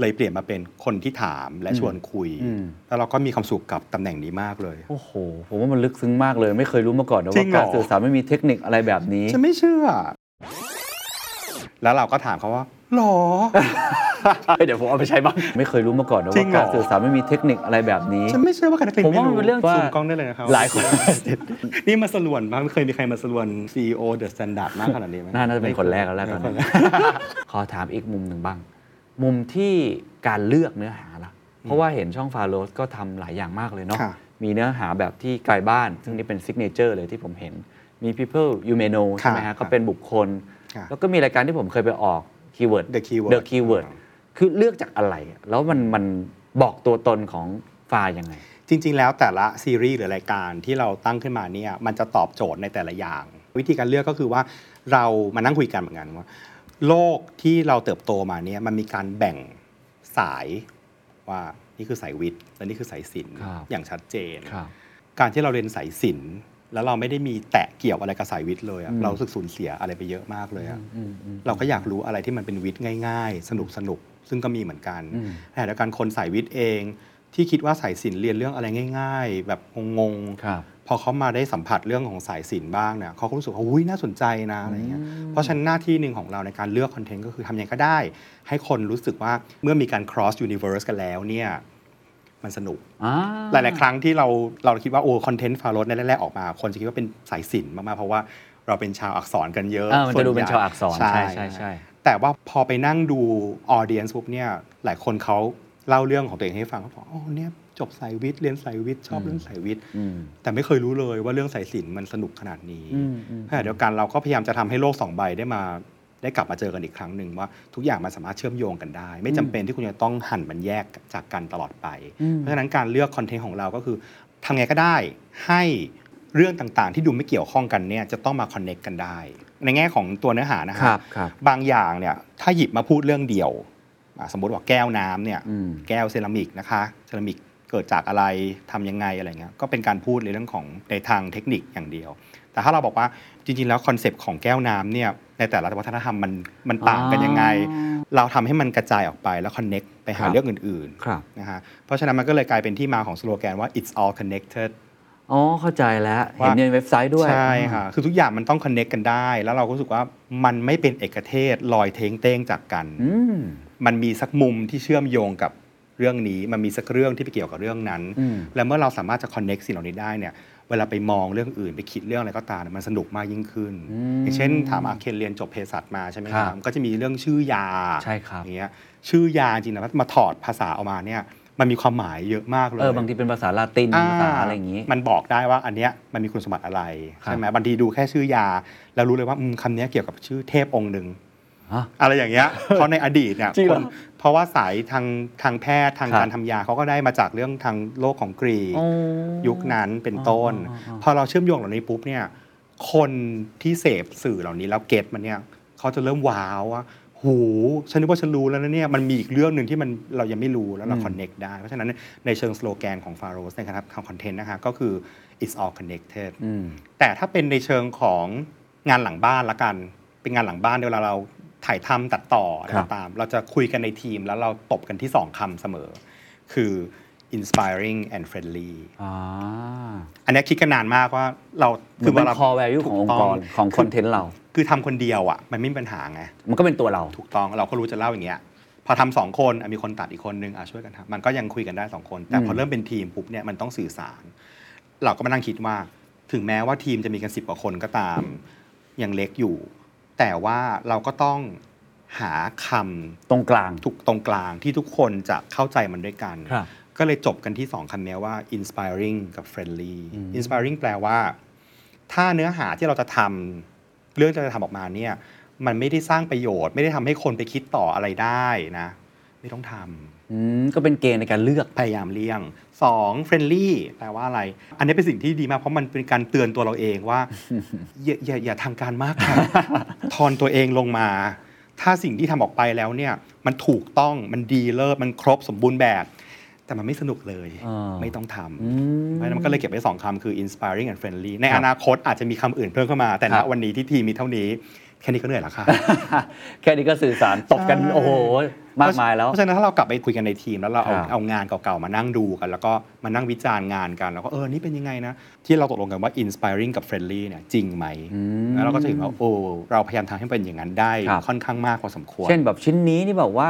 เลยเปลี่ยนมาเป็นคนที่ถามและชวนคุยอืมแล้วเราก็มีความสุขกับตำแหน่งนี้มากเลย โอ้โห ผมว่ามันลึกซึ้งมากเลย ไม่เคยรู้มาก่อนนะจริว่างเหรอการสื่อสารไม่มีเทคนิคอะไรแบบนี้ฉันไม่เชื่อ แล้วเราก็ถามเขาว่าหรอ เดี๋ยวผมเอาไปใช้บ้าง ไม่เคยรู้มาก่อนนะจริว่างเหรอ การสื่อสารไม่มีเทคนิคอะไรแบบนี้ ฉันไม่เชื่อว่าการเป็นผมว่ามันเป็นเรื่องว่าซูมกล้องได้เลยนะครับหลายคน นี่มาสลวนมากไม่เคยมีใครมาสลวน CEO The Standard มากขนาดนี้ไหมน่าน่าจะเป็นคนแรกแล้วแหละตอนนี้ ขอถามอีกมุมหนึ่งบ้าง มุมที่การเลือกเนื้อหาล่ะ เพราะว่าเห็นช่องฟาโรสก็ทำหลายอย่างมากเลยเนาะ ค่ะ มีเนื้อหาแบบที่ไกลบ้าน ซึ่งนี่เป็น signature เลยที่ผมเห็น มี people you may know ใช่ไหมค่ะฮะ ก็เป็นบุคคล ค่ะแล้วก็มีรายการที่ผมเคยไปออก keyword The Keyword The Keyword คื อเลือกจากอะไร แล้วมันมันบอกตัวตนของฟายังไง จริง ๆ แล้วแต่ละซีรีส์หรือรายการที่เราตั้งขึ้นมาเนี่ยมันจะตอบโจทย์ในแต่ละอย่าง วิธีการเลือกก็คือว่าเรามานั่งคุยกันเหมือนกันว่า โลกที่เราเติบโตมาเนี่ยมันมีการแบ่งสายว่านี่คือสายวิทย์และนี่คือสายศิลป์ครับอย่างชัดเจนครับการที่เราเรียนสายศิลป์ แล้วเราไม่ได้มีแตะเกี่ยวอะไรกับสายวิทย์เลยอะอืมเรารู้สึกสูญเสียอะไรไปเยอะมากเลยอะอืมอืมเราก็อยากรู้อะไรที่มันเป็นวิทย์ง่าย ๆ สนุกสนุกๆซึ่งก็มีเหมือนกันอืมแต่เดียวกันคนสายวิทย์เอง ที่คิดว่าสายศิลป์เรียนเรื่องอะไรง่าย ๆ แบบงงครับๆพอเขามาได้สัมผัสเรื่องของสายศิลป์บ้างเนี่ยเขาก็รู้สึกว่าอุ้ยน่าสนใจนะอะไรเงี้ยเพราะฉะนั้นหน้าที่หนึ่งของเราในการเลือกคอนเทนต์ก็คือทำยังไงก็ได้ ให้คนรู้สึกว่าเมื่อมีการ cross universe กันแล้วเนี่ย มันสนุกอ่าหลาย ๆ ครั้งที่เราเราคิดว่าโอ้คอนเทนต์ฟาโรสในแรก ๆ ออกมา คนจะคิดว่าเป็นสายศิลป์มาก ๆ เพราะว่าเราเป็นชาวอักษรกันเยอะอ่ามันจะดูเป็นส่ชาวอักษรใช่ใช่ใช่ใช่แต่ว่าพอไปนั่งดู audience ปุ๊บเนี่ยหลายคนเขาเล่าเรื่องของตัวเองให้ฟังเขาบอกอ๋อเนี่ยจบสายวิทย์เรียนสายวิทย์ชอบเรื่องสายวิทย์อืมแต่ไม่เคยรู้เลยว่าเรื่องสายศิลป์มันสนุกขนาดนี้อืมอืมขณะเดียวกันเราก็พยายามจะทำให้โลกสองใบได้มา ได้กลับมาเจอกันอีกครั้งหนึ่งว่าทุกอย่างมันสามารถเชื่อมโยงกันได้ ไม่จำเป็นที่คุณจะต้องหั่นมันแยกจากกันตลอดไปอืมเพราะฉะนั้นการเลือกคอนเทนต์ของเราก็คือทำไงก็ได้ให้เรื่องต่างๆ ที่ดูไม่เกี่ยวข้องกันเนี่ยจะต้องมาคอนเน็กกันได้ ในแง่ของตัวเนื้อหานะคครัรับบครับบางอย่างเนี่ยถ้าหยิบมาพูดเรื่องเดียวอะสมมติว่าแก้วน้ำเนี่ยอืมแก้วเซรามิกนะคะเซรามิกเกิดจากอะไรทำยังไงอะไรเงี้ยก็เป็นการพูดในเรื่องของในทางเทคนิคอย่างเดียว แต่ถ้าเราบอกว่า จริงๆ แล้วคอนเซปต์ของแก้วน้ำเนี่ยในแต่ละวัฒนธรรมมันมันต่างกันยังไง เราทำให้มันกระจายออกไปแล้ว connect ไปหาครับเรื่องอื่นครับๆนะฮะเพราะฉะนั้นมันก็เลยกลายเป็นที่มาของสโลแกนว่า it's all connected อ๋อ เข้าใจแล้วเห็นว่าในเว็บไซต์ด้วย ใช่ค่ะ คือทุกอย่างมันต้อง connect กันได้ แล้วเราก็รู้สึกว่ามันไม่เป็นเอกเทศลอยเท้งเต้งจากกันอืมมันมีสักมุมที่เชื่อมโยงกับเรื่องนี้ มันมีสักเรื่องที่ไปเกี่ยวกับเรื่องนั้นอืมและเมื่อเราสามารถจะคอนเน็กสิ่งเหล่านี้ได้เนี่ย เเวลาไปมองเรื่องอื่นไปคิดเรื่องอะไรก็ตามเนี่ยมันสนุกมากยิ่งขึ้นอืมอย่างเช่นถามอาเคนเรียนจบเภสัชมาใช่ไหมคครัรับบก็จะมีเรื่องชื่อยาใช่ครับอย่างเงี้ยชื่อยาจริงๆนะมาถอดภาษาออกมาเนี่ยมันมีความหมายเยอะมากเลยเออบางทีเป็นภาษาลาตินภาษาอะไรอย่างนี้ มันบอกได้ว่าอันเนี้ยมันมีคุณสมบัติอะไรครับใช่ไหมบางทีดูแค่ชื่อยา แล้วรู้เลยว่าอืมคำเนี้ยเกี่ยวกับชื่อเทพองค์หนึ่งฮะ อะไรอย่างเงี้ยเพราะในอดีตเนี่ยจริงเหรอคนเพราะว่าสายทางทางแพทย์ทางครับการทำยาเขาก็ได้มาจากเรื่องทางโลกของกรีกอ๋อยุคนั้นเป็นต้นอ๋ออ๋ออ๋อพอเราเชื่อมโยงเหล่านี้ปุ๊บเนี่ยคนที่เสพสื่อเหล่านี้แล้วเก็ตมันเนี่ยเขาจะเริ่มว้าวว่าหูฉันนึกว่าฉันรู้แล้วนะเนี่ยมันมีอีกเรื่องหนึ่งที่มันเรายังไม่รู้แล้วเราอืมคอนเน็กได้ เพราะฉะนั้นในเชิงสโลแกนของฟาโรสนะครับทางคอนเทนต์นะคะก็คือ it's all connected อืมแต่ถ้าเป็นในเชิงของงานหลังบ้านละกัน เป็นงานหลังบ้านเวลาเรา ถ่ายทำตัดต่ออะไรครัก็บตาม เราจะคุยกันในทีมแล้วเราตบกันที่สองคำเสมอ คือ inspiring and friendly อ่าอันเนี้ยคิดกันนานมากว่าเราคือเป็นวลา core value ขององค์กรของคอนเทนต์เรา คือทำคนเดียวอะ มันไม่มีปัญหาไง มันก็เป็นตัวเรา ถูกต้องเราก็รู้จะเล่าอย่างเงี้ย พอทำสองคนอะมีคนตัดอีกคนนึงอะช่วยกันทำมันก็ยังคุยกันได้สองคน แต่พออืมเริ่มเป็นทีมปุ๊บเนี่ยมันต้องสื่อสาร เราก็มานั่งคิดว่า ถึงแม้ว่าทีมจะมีกันสิบกว่าคนก็ตามยังเล็กอยู่ แต่ว่าเราก็ต้องหาคำตรงกลางทุกตรงกลางที่ทุกคนจะเข้าใจมันด้วยกันครับก็เลยจบกันที่สองคำนี้ว่า inspiring กับ friendly อืม inspiring แปลว่า ถ้าเนื้อหาที่เราจะทำเรื่องที่เราจะทำออกมาเนี่ยมันไม่ได้สร้างประโยชน์ ไม่ได้ทำให้คนไปคิดต่ออะไรได้นะ ไม่ต้องทำ อืมก็เป็นเกณฑ์ในการเลือก พยายามเลี่ยง 2 friendly แปลว่าอะไร อันนี้เป็นสิ่งที่ดีมาก เพราะมันเป็นการเตือนตัวเราเองว่า อย่าอย่าอย่าทางการมากค่ะ ทอนตัวเองลงมา ถ้าสิ่งที่ทำออกไปแล้วเนี่ยมันถูกต้องมันดีเลิศมันครบสมบูรณ์แบบ แต่มันไม่สนุกเลย อ่า ไม่ต้องทอืำมเพราะฉะนั้นมันก็เลยเก็บไว้สองคำคือ inspiring and friendly ในครับอนาคตอาจจะมีคำอื่นเพิ่มเข้ามา แต่ครัณบวันนี้ที่ทีมมีเท่านี้ แค่นี้ก็เหนื่อยแล้วค่ะ แค่นี้ก็สื่อสารตบกันใช่โอ้โหมากมายแล้ว เพราะฉะนั้นถ้าเรากลับไปคุยกันในทีมแล้วเราเอาครับเอางานเก่าๆมานั่งดูกัน แล้วก็มานั่งวิจารณ์งานกัน แล้วก็เออนี่เป็นยังไงนะ ที่เราตกลงกันว่า inspiring กับ friendly เนี่ยจริงไหมอืมแล้วเราก็จะเห็นว่าโอ้เราพยายามทำให้เป็นอย่างนั้นได้ครับค่อนข้างมากพอสมควร เช่นแบบชิ้นนี้นี่บอกว่า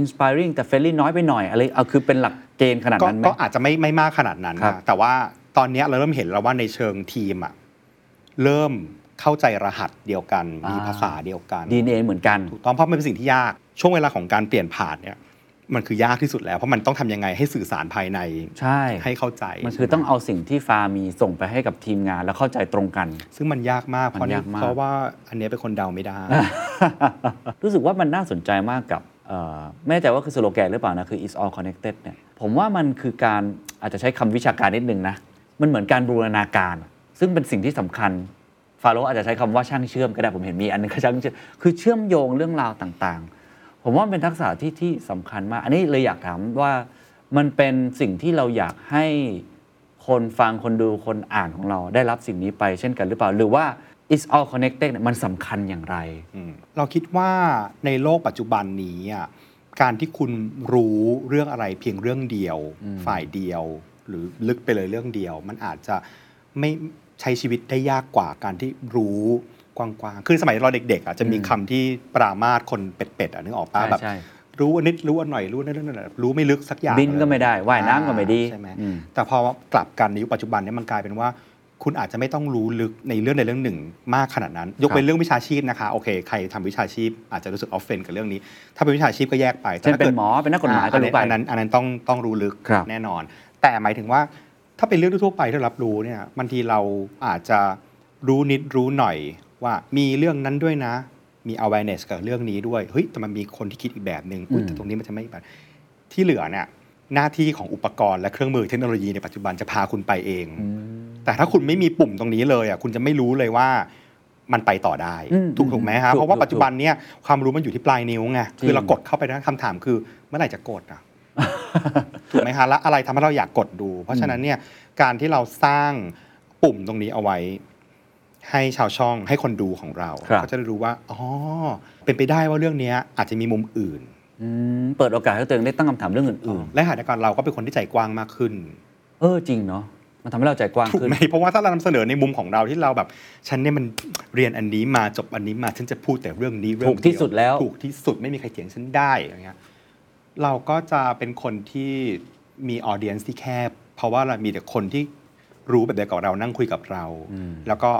inspiring แต่ friendly น้อยไปหน่อยอะไรเอาคือเป็นหลักเกณฑ์ขนาดก็นั้นไหมก็อาจจะไม่ไม่มากขนาดนั้นครับนะแต่ว่าตอนเนี้ยเราเริ่มเห็นแล้วว่าในเชิงทีมอะเริ่ม เข้าใจรหัสเดียวกัน มีภาษาเดียวกัน DNA เหมือนกันถูกต้องเพราะมันเป็นสิ่งที่ยากช่วงเวลาของการเปลี่ยนผ่านเนี่ยมันคือยากที่สุดแล้ว เพราะมันต้องทำยังไงให้สื่อสารภายในใช่ให้เข้าใจ มันคือต้องเอาสิ่งที่ฟามีส่งไปให้กับทีมงานแล้วเข้าใจตรงกัน ซึ่งมันยากมากเพราะมันยากมากเพราะว่าอันเนี้ยเป็นคนเดาไม่ได้ รู้สึกว่ามันน่าสนใจมากกับเอ่อไม่แน่ใจว่าคือสโลแกนหรือเปล่านะ คือ is all connected เนี่ยผมว่ามันคือการอาจจะใช้คำวิชาการนิดนึงนะ มันเหมือนการบูรณาการ ซึ่งเป็นสิ่งที่สำคัญ ฟาโรห์อาจจะใช้คำว่าช่างเชื่อมก็ได้ผมเห็นมีอันนึงก็ช่างเชื่อมคือเชื่อมโยงเรื่องราวต่างๆ ผมว่ามันเป็นทักษะที่ที่สำคัญมาก อันนี้เลยอยากถามว่ามันเป็นสิ่งที่เราอยากให้คนฟังคนดูคนอ่านของเราได้รับสิ่งนี้ไปเช่นกันหรือเปล่า หรือว่า is all connected เนี่ยมันสำคัญอย่างไรอืมเราคิดว่าในโลกปัจจุบันนี้อะการที่คุณรู้เรื่องอะไรเพียงเรื่องเดียว ฝ่ายเดียว หรือลึกไปเลยเรื่องเดียว มันอาจจะไม่ ใช้ชีวิตได้ยากกว่าการที่รู้กว้างๆ คือสมัยเราเด็กๆอะจะมีคำที่ปรามาสคนเป็ดๆอะนึกออกป่ะใช่แบบใช่รู้อันนิดรู้อันหน่อยรู้อันนิดรู้อันหน่อยรู้ไม่ลึกสักอย่างบินก็ไม่ได้ว่ายน้ำก็ไม่ดีใช่ไหมอืมแต่พอกลับกันในยุคปัจจุบันเนี่ยมันกลายเป็นว่า คุณอาจจะไม่ต้องรู้ลึกในเรื่องใดเรื่องหนึ่ง มากขนาดนั้น ยกเป็นเรื่องวิชาชีพนะคะโอเคใครทำวิชาชีพอาจจะรู้สึกออฟเฟนกับเรื่องนี้ ถ้าเป็นวิชาชีพก็แยกไปแต่เช่นถ้าเป็กินดหมอเป็นนักกฎหมายก็รู้ไปอันนั้นอันนั้นต้องต้องรู้ลึกครับแน่นอน แต่หมายถึงว่า ถ้าเป็นเรื่องทั่วๆไปที่เรารับรู้เนี่ยบางทีเราอาจจะรู้นิดรู้หน่อยว่ามีเรื่องนั้นด้วยนะ มี awareness กับเรื่องนี้ด้วยเฮ้ยแต่มันมีคนที่คิดอีกแบบหนึ่งอุ๊ยแต่ตรงนี้มันจะไม่แบบที่เหลือเนี่ยหน้าที่ของอุปกรณ์และเครื่องมือเทคโนโลยีในปัจจุบันจะพาคุณไปเอง แต่ถ้าคุณไม่มีปุ่มตรงนี้เลยอะคุณจะไม่รู้เลยว่ามันไปต่อได้อืมถูกถูกไหมฮะถูกเพราะว่าถูกปัจจุบันเนี่ยความรู้มันอยู่ที่ปลายนิ้วไงจริงคือเรากดเข้าไปนะคำถามคือเมื่อไหร่จะกดอะ ถูกไหมฮะแล้วอะไรทำให้เราอยากกดดู เพราะฉะนั้นเนี่ยการที่เราสร้างปุ่มตรงนี้เอาไว้ ให้ชาวช่องให้คนดูของเราครับก็จะได้รู้ว่าอ๋อเป็นไปได้ว่าเรื่องเนี้ยอาจจะมีมุมอื่นอืมเปิดโอกาสให้ตัวเองได้ตั้งคำถามเรื่องอื่นและหาในการเราก็เป็นคนที่ใจกว้างมากขึ้นๆเออจริงเนาะมันทำให้เราใจกว้างถูกขึ้นไหมเพราะว่าถ้าเรานำเสนอในมุมของเราที่เราแบบ ฉันเนี่ยมันเรียนอันนี้มาจบอันนี้มาฉันจะพูดแต่เรื่องนี้เรื่องถูกที่สุดแล้วถูกที่สุดไม่มีใครเถียงฉันได้อย่างเงี้ย เราก็จะเป็นคนที่มีออเดียนที่แคบ เพราะว่าเรามีแต่คนที่รู้แบบเดียวกับเรานั่งคุยกับเรา แล้วก็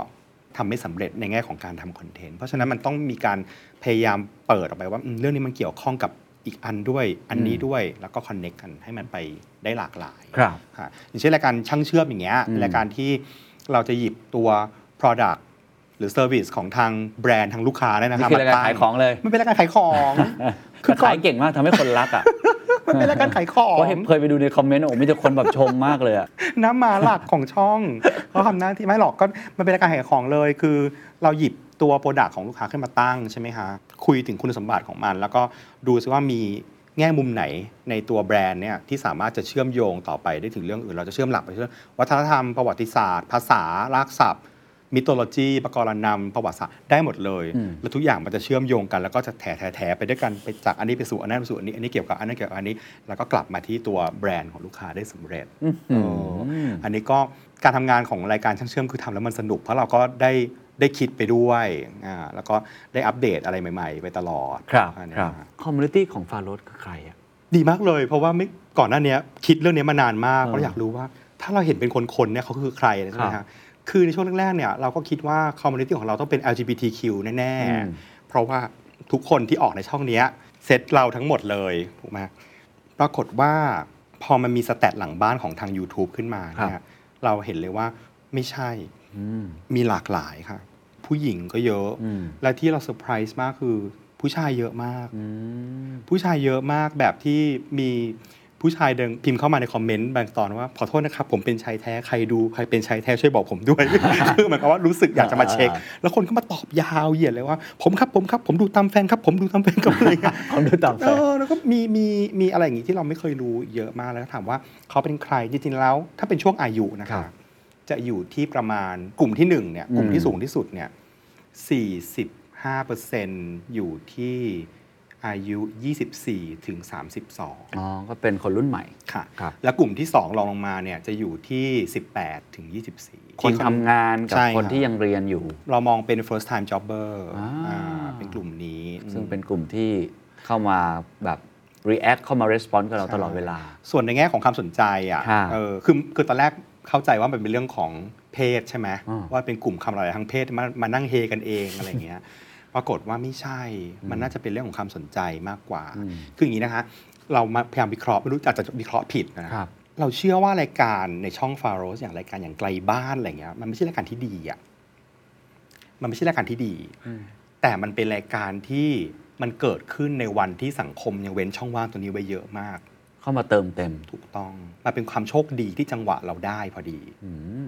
ทำไม่สำเร็จในแง่ของการทำคอนเทนต์เพราะฉะนั้นมันต้องมีการพยายามเปิดออกไปว่าอืมเรื่องนี้มันเกี่ยวข้องกับอีกอันด้วยอันนี้ด้วยแล้วก็คอนเน็กกันให้มันไปได้หลากหลายครับค่ะอย่างเช่นรายการช่างเชื่อมอย่างเงี้ยอืมรายการที่เราจะหยิบตัว product หรือ service ของทางแบรนด์ทางลูกค้าเนี่ยนะนี่คะคือรายการตั้ขายของเลยมันเป็นรายการขายของ คือขายเก่งมากทำให้คนรักอะมันเป็นรายการขายของเพราะเห็นเคยไปดูในคอมเมนต์โอ้มีแต่คนแบบชมมากเลยอะน้ำมาหลักของช่องเขาทำหน้าที่ไม่หรอกก็มันเป็นรายการขายของเลย คือเราหยิบตัวโปรดักของลูกค้าขึ้นมาตั้งใช่ไหมคะคุยถึงคุณสมบัติของมัน แล้วก็ดูซิว่ามีแง่มุมไหนในตัวแบรนด์เนี่ยที่สามารถจะเชื่อมโยงต่อไปได้ถึงเรื่องอื่น เราจะเชื่อมหลักไปเรื่องวัฒนธรรมประวัติศาสตร์ ภาษารากศัพท์ มิโตโลจีประกรณำประวัติศาสตร์ได้หมดเลยอืมแล้วทุกอย่างมันจะเชื่อมโยงกัน แล้วก็จะแถแถแถไปด้วยกันไปจากอันนี้ไปสู่อันนั้นไปสู่อันนี้อันนี้เกี่ยวกับอันนั้นเกี่ยวกับอันนี้ แล้วก็กลับมาที่ตัวแบรนด์ของลูกค้าได้สำเร็จเอออันนี้ก็การทำงานของรายการช่างเชื่อมคือทำแล้วมันสนุก เพราะเราก็ได้ได้คิดไปด้วยอ่าแล้วก็ได้อัปเดตอะไรใหม่ ๆ ไปตลอดครับอันเนี้ยครับ community ของฟาโรสคือใครอะดีมากเลย เพราะว่าไม่ก่อนหน้านี้คิดเรื่องนี้มานานมากเออเพราะอยากรู้ว่า ถ้าเราเห็นเป็นคนๆเนี่ยเขาคือใครใช่ไหมครัฮะบ คือในช่วงแรกๆเนี่ยเราก็คิดว่า community ของเราต้องเป็น LGBTQ แน่อืมๆเพราะว่าทุกคนที่ออกในช่องเนี้ยเซตเราทั้งหมดเลยถูกไหมปรากฏว่าพอมันมี stat หลังบ้านของทาง YouTube ขึ้นมาเนี่ยเราเห็นเลยว่าไม่ใช่อืมมีหลากหลายค่ะ ผู้หญิงก็เยอะอืมและที่เราเซอร์ไพรส์มากคือ ผู้ชายเยอะมากอืมผู้ชายเยอะมากแบบที่มี ผู้ชายเดินพิมพ์เข้ามาในคอมเมนต์บางตอนว่าขอโทษนะครับ ผมเป็นชายแท้ใครดูใครเป็นชายแท้ช่วยบอกผมด้วยคือเหมือนกับว่ารู้สึกอยากจะมาเช็ค แล้วคนก็มาตอบยาวเหยียดเลยว่า ผมครับผมครับผมดูตามแฟนครับ ผมดูตามแฟนครับอะไรเงี้ยผมดูตามแฟนเออแล้วก็มีมีมีอะไรอย่างงี้ที่เราไม่เคยรู้เยอะมากแล้วก็ถามว่าเขาเป็นใครจริงๆแล้ว ถ้าเป็นช่วงอายุนะครัคะบจะอยู่ที่ประมาณกลุ่มที่หนึ่งเนี่ยกลุ่มอืมที่สูงที่สุดเนี่ย45%อยู่ที่ อายุ 24 ถึง 32 อ๋อ ก็เป็นคนรุ่นใหม่ค่ะ ครับ แล้วกลุ่มที่ 2 รองลงมาเนี่ยจะอยู่ที่ 18 ถึง 24 คนที่ทำงานกับใช่คนรับที่ยังเรียนอยู่ เรามองเป็น first time jobber อ่าอ่าเป็นกลุ่มนี้ ซึ่งเป็นกลุ่มที่เข้ามาแบบ react เข้ามา response กับเราตลอดเวลา ส่วนในแง่ของความสนใจอะค่ะเออคือคือตอนแรกเข้าใจว่ามันเป็นเรื่องของเพศใช่ไหมอ่าว่าเป็นกลุ่มคำอะไรทางเพศมามานั่งเฮกันเองอะไรเงี้ย ปรากฏว่าไม่ใช่ มันน่าจะเป็นเรื่องของความสนใจมากกว่าอืมคืออย่างนี้นะคะ เรามาพยายามวิเคราะห์ไม่รู้อาจจะวิเคราะห์ผิดนะครับ เราเชื่อว่ารายการในช่องฟาโรสอย่างรายการอย่างไกลบ้านอะไรเงี้ย มันไม่ใช่รายการที่ดีอะ มันไม่ใช่รายการที่ดี แต่มันเป็นรายการที่มันเกิดขึ้นในวันที่สังคมยังเว้นช่องว่างตัวนี้ไว้เยอะมาก เข้ามาเติมเต็ม ถูกต้องมันเป็นความโชคดีที่จังหวะเราได้พอดีอืม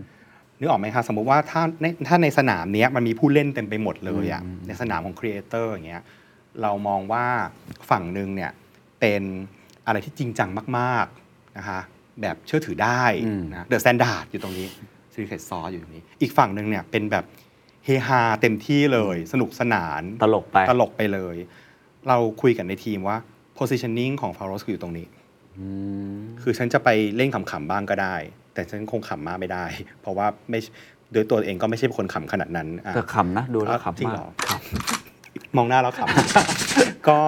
นึกออกไหมคะสมมติว่าถ้าในถ้าในสนามเนี้ยมันมีผู้เล่นเต็มไปหมดเลยอะอืมในสนามของครีเอเตอร์อย่างเงี้ยเรามองว่าฝั่งหนึ่งเนี่ยเป็นอะไรที่จริงจังมากๆนะคะแบบเชื่อถือได้นะ THE STANDARD อยู่ตรงนี้ Secret Sauce ยู่ตรงนี้ อีกฝั่งหนึ่งเนี่ยเป็นแบบเฮฮาเต็มที่เลย สนุกสนานตลกไปตลกไปเลย เราคุยกันในทีมว่า positioning ของฟาโรสคืออยู่ตรงนี้อืมคือฉันจะไปเล่นขำๆบ้างก็ได้ แต่ฉันคงขำมากไม่ได้ เพราะว่าไม่โดยตัวเองก็ไม่ใช่คนขำขนาดนั้นอะแต่ขำนะดูแล้วขำจริงมาเหรอ กูมองหน้าแล้วขำก็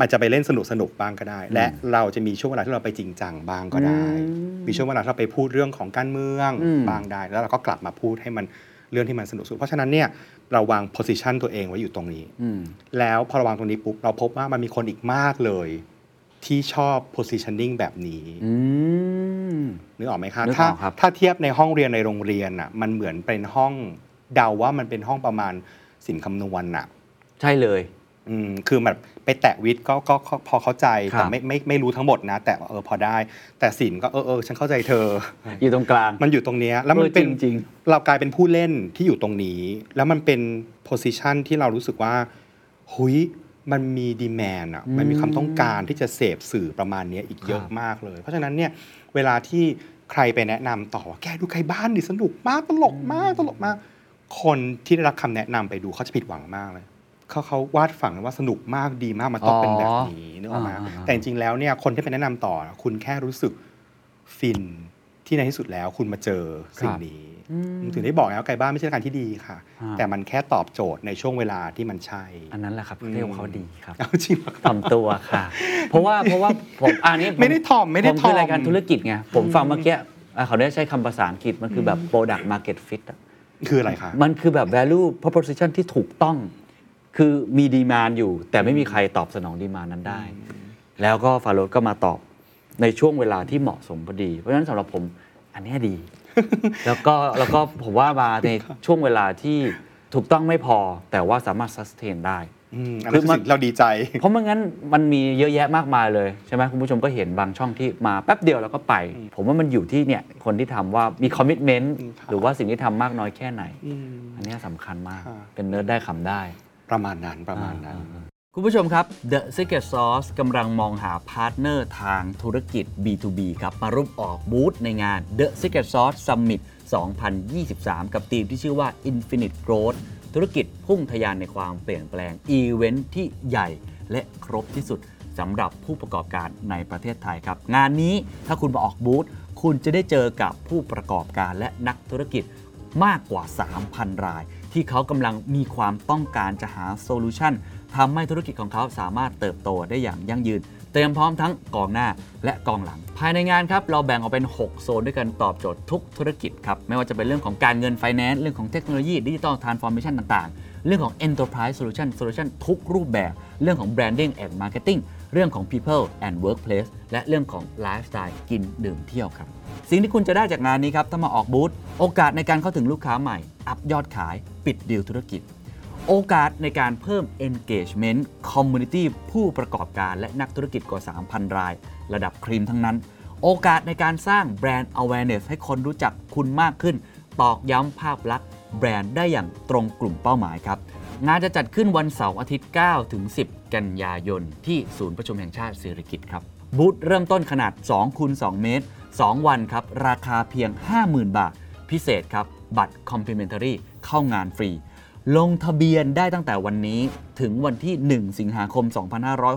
มันจะไปเล่นสนุกสนุกๆบ้างก็ได้ และเราจะมีช่วงเวลาที่เราไปจริงจังบ้างก็ได้ มีช่วงเวลาที่เราไปพูดเรื่องของการเมืองอืมบ้างได้ แล้วเราก็กลับมาพูดให้มันเรื่องที่มันสนุกสุดเพราะฉะนั้นเนี่ยเราวาง position ตัวเองไว้อยู่ตรงนี้อืมแล้วพอเราวางตรงนี้ปุ๊บเราพบว่ามันมีคนอีกมากเลย ที่ชอบ positioning แบบนี้อืมนึกออกไหมคะนึกอถ้าอกครับถ้าเทียบในห้องเรียนในโรงเรียนอะ มันเหมือนเป็นห้องเดาว่ามันเป็นห้องประมาณสินคำนวณอะ ใช่เลยอืมคือแบบไปแตะวิทย์ก็ก็ก็พอเข้าใจครับแต่ไม่ไม่ไม่รู้ทั้งหมดนะ แต่เออพอได้ แต่สินก็เออเออฉันเข้าใจเธอ อยู่ตรงกลางมันอยู่ตรงเนี้ยแล้วมันเออเป็นจริงเรากลายเป็นผู้เล่นที่อยู่ตรงนี้ แล้วมันเป็น position ที่เรารู้สึกว่าหุย มันมีดีแมนอะมันมีความต้องการที่จะเสพสื่อประมาณเนี้ยอีกเยอะครับมากเลย เพราะฉะนั้นเนี่ยเวลาที่ใครไปแนะนำต่อว่าแกดูใครบ้านดิสนุกมากตลกมากตลกมาก คนที่ได้รับคำแนะนำไปดูเขาจะผิดหวังมากเลยเขาเขาวาดฝังว่าสนุกมากดีมากมันต้องเป็นแบบนี้นึกออกไหมอ่าๆๆแต่จริงๆแล้วเนี่ยคนที่ไปแนะนำต่อคุณแค่รู้สึกฟินที่ในที่สุดแล้วคุณมาเจอสิ่งนี้ ถึงได้บอกแล้วไก่บ้านไม่ใช่รายการที่ดีค่ะอ่าแต่มันแค่ตอบโจทย์ในช่วงเวลาที่มันใช่ อันนั้นแหละครับอืมเรียกว่าเขาดีครับเอาจริงเหรอครับถ่อมตัวค่ะ เพราะว่าเพราะว่าผมอันนี้ผไม่ได้ถ่อมไม่ได้ผมถ่อคือมรายการธุรกิจไงผมฟังเมื่อกี้อะเขาได้ใช้คำภาษาอังกฤษมันคือแบบ product market fit อะคืออะไรคะมันคือแบบ value proposition ที่ถูกต้องคือมีดีมานอยู่ แต่ไม่มีใครตอบสนองดีมานนั้นได้ แล้วก็ฟาโรสก็มาตอบในช่วงเวลาที่เหมาะสมพอดี เพราะฉะนั้นสำหรับผมอันเนี้ยดี แล้วก็แล้วก็ผมว่ามาในช่วงเวลาที่ถูกต้องไม่พอแต่ว่าสามารถ sustain ได้อืมอันคืนั้นอคือมันสิ่งที่เราดีใจ เพราะไม่งั้นมันมีเยอะแยะมากมายเลยใช่ไหมคุณผู้ชมก็เห็นบางช่องที่มาแป๊บเดียวแล้วก็ไป ผมว่ามันอยู่ที่เนี่ยคนที่ทำว่ามี commitment อืมครับหรือว่าสิ่งที่ทำมากน้อยแค่ไหนอืมอันเนี้ยสำคัญมากครับเป็นเนิร์ดได้ขำได้ ประมาณนั้นประมาณนั้น คุณผู้ชมครับ The Secret Sauce กำลังมองหาพาร์ทเนอร์ทางธุรกิจ B2B ครับ มาร่วมออกบูธในงาน The Secret Sauce Summit 2023 กับธีมที่ชื่อว่า Infinite Growth ธุรกิจพุ่งทะยานในความเปลี่ยนแปลง อีเวนท์ที่ใหญ่และครบที่สุดสำหรับผู้ประกอบการในประเทศไทยครับ งานนี้ถ้าคุณมาออกบูธคุณจะได้เจอกับผู้ประกอบการและนักธุรกิจมากกว่า 3,000 ราย ที่เขากำลังมีความต้องการจะหาโซลูชัน ทำให้ธุรกิจของเขาสามารถเติบโตได้อย่างยั่งยืน เตรียมพร้อมทั้งกองหน้าและกองหลัง ภายในงานครับ เราแบ่งออกเป็น 6 โซนด้วยกันตอบโจทย์ทุกธุรกิจครับ ไม่ว่าจะเป็นเรื่องของการเงินไฟแนนซ์เรื่องของเทคโนโลยีดิจิ t a ลทรานส์ฟอร์เมชันต่างๆ เรื่องของ Enterprise Solution Solution ทุกรูปแบบ เรื่องของ Branding and Marketing เรื่องของ People and Workplace และเรื่องของ Lifestyle กินดื่มเที่ยวครับสิ่งที่คุณจะได้จากงานนี้ครับถ้ามาออกบูธโอกาสในการเข้าถึงลูกค้าใหม่ อัพยอดขาย ปิดดีลธุรกิจ โอกาสในการเพิ่ม engagement community ผู้ประกอบการและนักธุรกิจกว่า 3,000 ราย ระดับครีมทั้งนั้น โอกาสในการสร้างแบรนด์ awareness ให้คนรู้จักคุณมากขึ้น ตอกย้ำภาพลักษณ์แบรนด์ได้อย่างตรงกลุ่มเป้าหมายครับ งานจะจัดขึ้นวันเสาร์อาทิตย์ 9 ถึง 10 กันยายน ที่ศูนย์ประชุมแห่งชาติเศรษฐกิจครับ บูธเริ่มต้นขนาด2คูณ2เมตร 2 วันครับ ราคาเพียง 50,000 บาท พิเศษครับ บัตร complimentary เข้างานฟรี ลงทะเบียนได้ตั้งแต่วันนี้ถึงวันที่ 1 สิงหาคม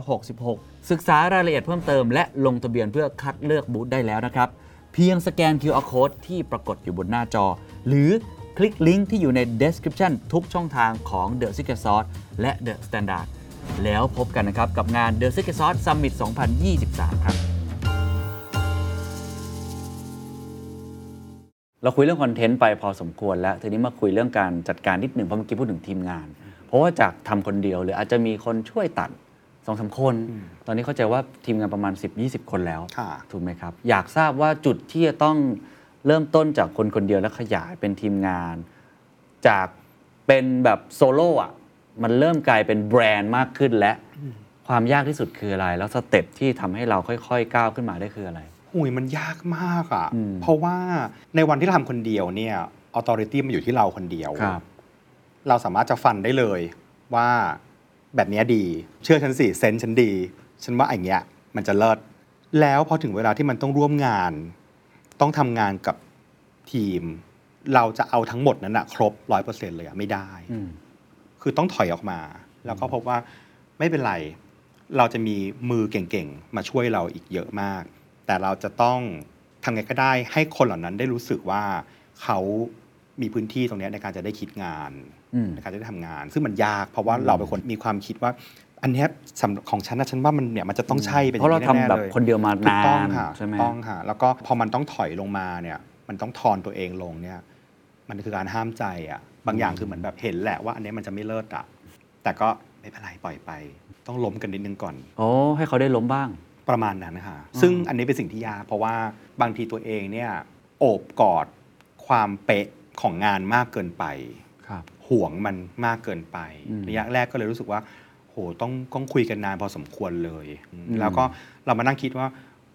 2566 ศึกษารายละเอียดเพิ่มเติมและลงทะเบียนเพื่อคัดเลือกบูธได้แล้วนะครับ เพียงสแกน QR code ที่ปรากฏอยู่บนหน้าจอ หรือคลิกลิงก์ที่อยู่ใน description ทุกช่องทางของ The Secret Sauce และ The Standard แล้วพบกันนะครับกับงาน The Secret Sauce Summit 2023 ครับ เราคุยเรื่องคอนเทนต์ไปพอสมควรแล้วทีนี้มาคุยเรื่องการจัดการนิดหนึ่งเพราะเมื่อกี้พูดถึงทีมงาน เพราะว่าจากทำคนเดียวหรืออาจจะมีคนช่วยตัดสองสามคน ตอนนี้เข้าใจว่าทีมงานประมาณ 10-20 คนแล้วค่ะถูกไหมครับ อยากทราบว่าจุดที่จะต้องเริ่มต้นจากคนคนเดียวแล้วขยายเป็นทีมงาน จากเป็นแบบโซโล่อะมันเริ่มกลายเป็นแบรนด์มากขึ้นและความยากที่สุดคืออะไร แล้ว step ที่ทำให้เราค่อย ๆ ก้าวขึ้นมาได้คืออะไร หุยมันยากมากอะอืมเพราะว่าในวันที่เราทำคนเดียวเนี่ยออ t h o r i t y มันอยู่ที่เราคนเดียวเราสามารถจะฟันได้เลยว่าแบบเนี้ยดี เชื่อฉันสิเซนส์ฉันดี ฉันว่าอย่างเงี้ยมันจะเลิศแล้วพอถึงเวลาที่มันต้องร่วมงาน ต้องทำงานกับทีม เราจะเอาทั้งหมดนั้นอะครบร้อยเปอร์เซ็นต์เลยอะไม่ได้อืมคือต้องถอยออกมา แล้วก็พบว่าไม่เป็นไร เราจะมีมือเก่งๆ มาช่วยเราอีกเยอะมาก แต่เราจะต้องทำไงก็ได้ให้คนเหล่านั้นได้รู้สึกว่าเขามีพื้นที่ตรงเนี้ยในการจะได้คิดงานอืมในการจะได้ทำงาน ซึ่งมันยากเพราะว่าเราเป็นคนมีความคิดว่า อันเนี้ยสำหรับของฉันนะฉันว่ามันเนี่ยมันจะต้องใช่เป็นอเพราะย่าเรางนี้ทำแน่ๆแบบเลยคนเดียวมาถูกนาต้องนค่ะใช่ไหมถูกต้องค่ะแล้วก็พอมันต้องถอยลงมาเนี่ยมันต้องทอนตัวเองลงเนี่ยมันคือการห้ามใจอะบางอย่างคือเหมือนแบบเห็นแหละว่า อันเนี้ยมันจะไม่เลิศอะแต่ก็ไม่เป็นไรปล่อยไป ต้องล้มกันนิดนึงก่อนโอ้ให้เขาได้ล้มบ้าง ประมาณนั้นนะคะซึ่งอันนี้เป็นสิ่งที่ยากเพราะว่าบางทีตัวเองเนี่ยโอบกอดความเป๊ะของงานมากเกินไปครับห่วงมันมากเกินไปอืมระยะแรกก็เลยรู้สึกว่า โหต้องต้องคุยกันนานพอสมควรเลยอืมแล้วก็เรามานั่งคิดว่า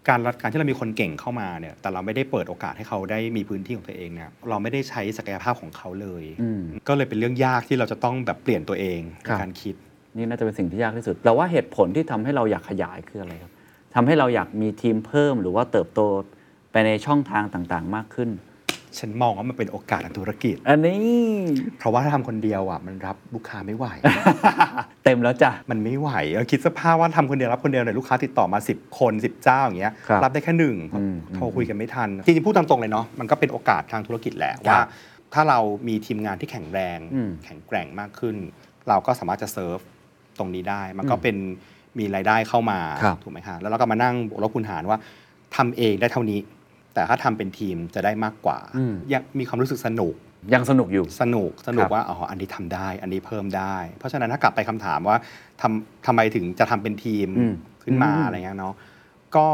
การรัการที่เรามีคนเก่งเข้ามาเนี่ยแต่เราไม่ได้เปิดโอกาสให้เขาได้มีพื้นที่ของตัวเองเนี่ยเราไม่ได้ใช้ศักยภาพของเขาเลยอืมก็เลยเป็นเรื่องยากที่เราจะต้องแบบเปลี่ยนตัวเองในครับการคิด นี่น่าจะเป็นสิ่งที่ยากที่สุดแต่ว่าเหตุผลที่ทำให้เราอยากขยายคืออะไรครับ ทำให้เราอยากมีทีมเพิ่มหรือว่าเติบโตไปในช่องทางต่างๆ มากขึ้น ฉันมองว่ามันเป็นโอกาสทางธุรกิจ อันนี้ เพราะว่าถ้าทำคนเดียวอะมันรับลูกค้าไม่ไหว เต็มแล้วจ้ะ มันไม่ไหวเออคิดสภาพว่าทำคนเดียวรับคนเดียวเนี่ยลูกค้าติดต่อมา 10 คน 10 เจ้าอย่างเงี้ยครับรับได้แค่หนึ่งอืมโทรคุยกันไม่ทันจริงๆพูดตามตรงเลยเนาะมันก็เป็นโอกาสทางธุรกิจแหละครับว่า ถ้าเรามีทีมงานที่แข็งแรงอืมแข็งแกร่งมากขึ้น เราก็สามารถจะเซิร์ฟตรงนี้ได้ มันก็เป็น มีรายได้เข้ามาครับถูกไหมคะแล้วเราก็มานั่งบวกลบคูณหารว่าทำเองได้เท่านี้ แต่ถ้าทำเป็นทีมจะได้มากกว่าอืม ยังมีความรู้สึกสนุก ยังสนุกอยู่ สนุกสนุคกรับว่าอ๋ออันนี้ทำได้อันนี้เพิ่มได้ เพราะฉะนั้นถ้ากลับไปคำถามว่าทำทำไมถึงจะทำเป็นทีมอืมขึ้นมาอืมอะไรเงี้ยเนาะก็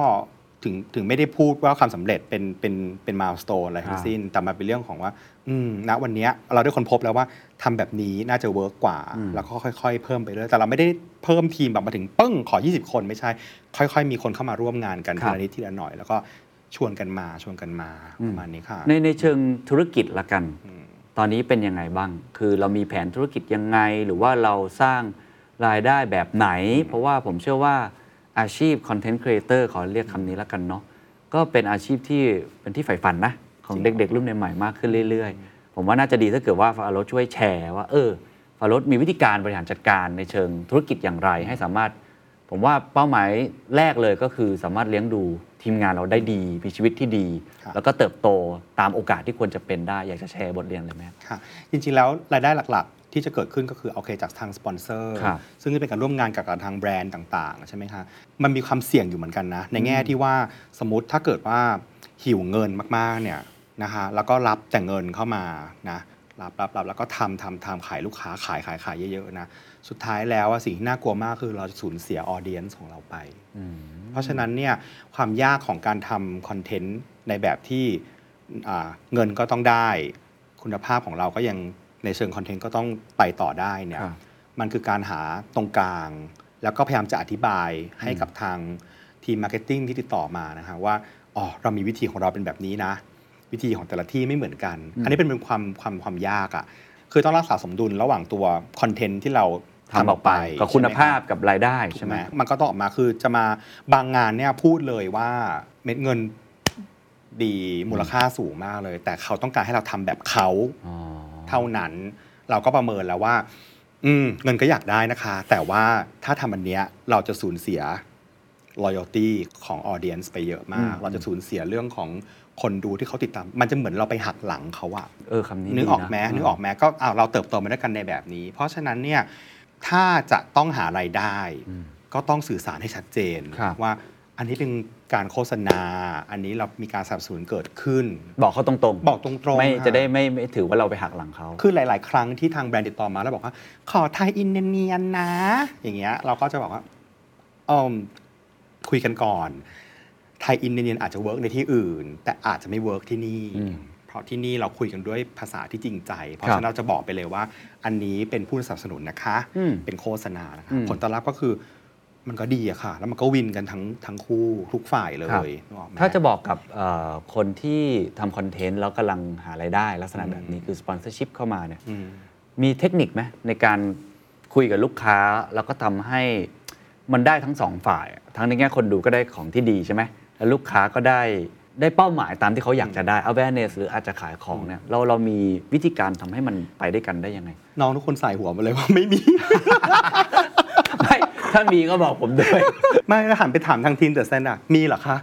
ถึงถึงไม่ได้พูดว่าความสำเร็จเป็นเป็นเป็นมาสโตนอะไรทั้งสิ้น แต่มันเป็นเรื่องของว่า อืมณวันเนี้ยเราได้คนพบแล้วว่าทำแบบนี้น่าจะ work กว่า แล้วก็ค่อย ๆ เพิ่มไปเรื่อยแต่เราไม่ได้เพิ่มทีมแบบมาถึงปึ้งขอ 20 คนไม่ใช่ ค่อย ๆ มีคนเข้ามาร่วมงานกันครับทีบละนิดทีละหน่อย แล้วก็ชวนกันมาชวนกันมาประมาณนี้ค่ะ ในในเชิงธุรกิจละกันอืมตอนนี้เป็นยังไงบ้าง คือเรามีแผนธุรกิจยังไง หรือว่าเราสร้างรายได้แบบไหน เพราะว่าผมเชื่อว่า อาชีพ content creator ขอเรียกคำนี้ละกันเนาะก็เป็นอาชีพที่เป็นที่ใฝ่ฝันนะ ของเด็กๆ รุ่นใหม่ๆมากขึ้นเรื่อยๆ ผมว่าน่าจะดีถ้าเกิดว่าฟาโรสช่วยแชร์ว่า เออฟาโรสมีวิธีการบริหารจัดการในเชิงธุรกิจอย่างไรให้สามารถ ผมว่าเป้าหมายแรกเลยก็คือสามารถเลี้ยงดูทีมงานเราได้ดีมีชีวิตที่ดีครับแล้วก็เติบโตตามโอกาสที่ควรจะเป็นได้อยากจะแชร์บทเรียนเลยไหมครับค่ะจริงๆแล้วรายได้หลักๆ ที่จะเกิดขึ้นก็คือโอเคจากทางสปอนเซอร์ครับซึ่งจะเป็นการร่วมงานกับทางแบรนด์ต่างๆ ใช่ไหมคะมันมีความเสี่ยงอยู่เหมือนกันนะ ในแง่ที่ว่าสมมติถ้าเกิดว่าหิวเงินมากๆเนี่ยนะคะแล้วก็รับแต่เงินเข้ามานะรับรับรับแล้วก็ทำทำทำขายลูกค้าขายขายขายเยอะๆนะสุดท้ายแล้วอะสิ่งที่น่ากลัวมากคือเราจะสูญเสียออเดียนของเราไปเพราะฉะนั้นเนี่ยความยากของการทำคอนเทนต์ในแบบที่อ่าเงินก็ต้องได้ คุณภาพของเราก็ยัง ในเชิงคอนเทนต์ก็ต้องไปต่อได้เนี่ยครับมันคือการหาตรงกลาง แล้วก็พยายามจะอธิบายให้กับทางทีม marketing ที่ติดต่อมานะฮะว่าอ๋อเรามีวิธีของเราเป็นแบบนี้นะ วิธีของแต่ละที่ไม่เหมือนกัน อันนี้เป็นเป็นความความความยากอะค่ะคือต้องรักษาสมดุลระหว่างตัวคอนเทนต์ที่เราทำออกไปกับคุณใช่ไหมภาพรับกับรายได้ใช่ใช่ไหไหมมมันก็ต้องออกมาคือจะมาบางงานเนี่ยพูดเลยว่าเม็ดเงินดีมูลค่าสูงมากเลย แต่เขาต้องการให้เราทำแบบเขาอ๋อ เท่านั้น เราก็ประเมินแล้วว่า อืมเงินก็อยากได้นะคะ แต่ว่าถ้าทำอันเนี้ยเราจะสูญเสีย loyalty ของ audience ไปเยอะมากอืมเราจะสูญเสียเรื่องของคนดูที่เขาติดตาม มันจะเหมือนเราไปหักหลังเขาอะเออคำนี้นึกออกดีะไหมนึกออกไหมก็อ้าวเราเติบโตมาด้วยกันในแบบนี้ เพราะฉะนั้นเนี่ยถ้าจะต้องหารายได้อืมก็ต้องสื่อสารให้ชัดเจนครับว่า อันนี้เป็นการโฆษณา อันนี้เรามีการสนับสนุนเกิดขึ้น บอกเขาตรงๆ บอกตรงๆไม่ค่จะได้ไม่ไม่ถือว่าเราไปหักหลังเขา คือหลาย ๆ ครั้งที่ทางแบรนด์ติดต่อมาแล้วบอกว่า ขอ tie-in เนียนๆนะ อย่างเงี้ยเราก็จะบอกว่าอืมคุยกันก่อน tie-in เนียนๆอาจจะ work ในที่อื่น แต่อาจจะไม่ work ที่นี่อืมเพราะที่นี่เราคุยกันด้วยภาษาที่จริงใจ เพราะครับฉะนั้นเราจะบอกไปเลยว่า อันนี้เป็นผู้สนับสนุนนะคะอืมเป็นโฆษณานะคะอืมผลตอบรับก็คือ มันก็ดีอะค่ะ แล้วมันก็ win กันทั้งทั้งคู่ทุกฝ่ายเลครับ ยนึกออกไหม ถ้าจะบอกกับเอ่อคนที่ทำคอนเทนต์แล้วกำลังหารายได้ ลักษณะแบบนี้คือสปอนเซอร์ชิพเข้ามาเนี่ยอืม มีเทคนิคไหมในการคุยกับลูกค้า แล้วก็ทำให้มันได้ทั้งสองฝ่าย ทั้งในแง่คนดูก็ได้ของที่ดีใช่ไหมแล้วลูกค้าก็ได้ได้เป้าหมายตามที่เขาอยากจะได้ awareness หรืออาจจะขายของเนี่ยเราเรามีวิธีการทำให้มันไปด้วยกันได้ยังไง น้องทุกคนใส่หัวมาเลยว่าไม่มี ไม่ ถ้ามีก็บอกผมด้วย ไม่แล้วหันไปถามทางทีมเดอะเซนอะมีเหรอคะ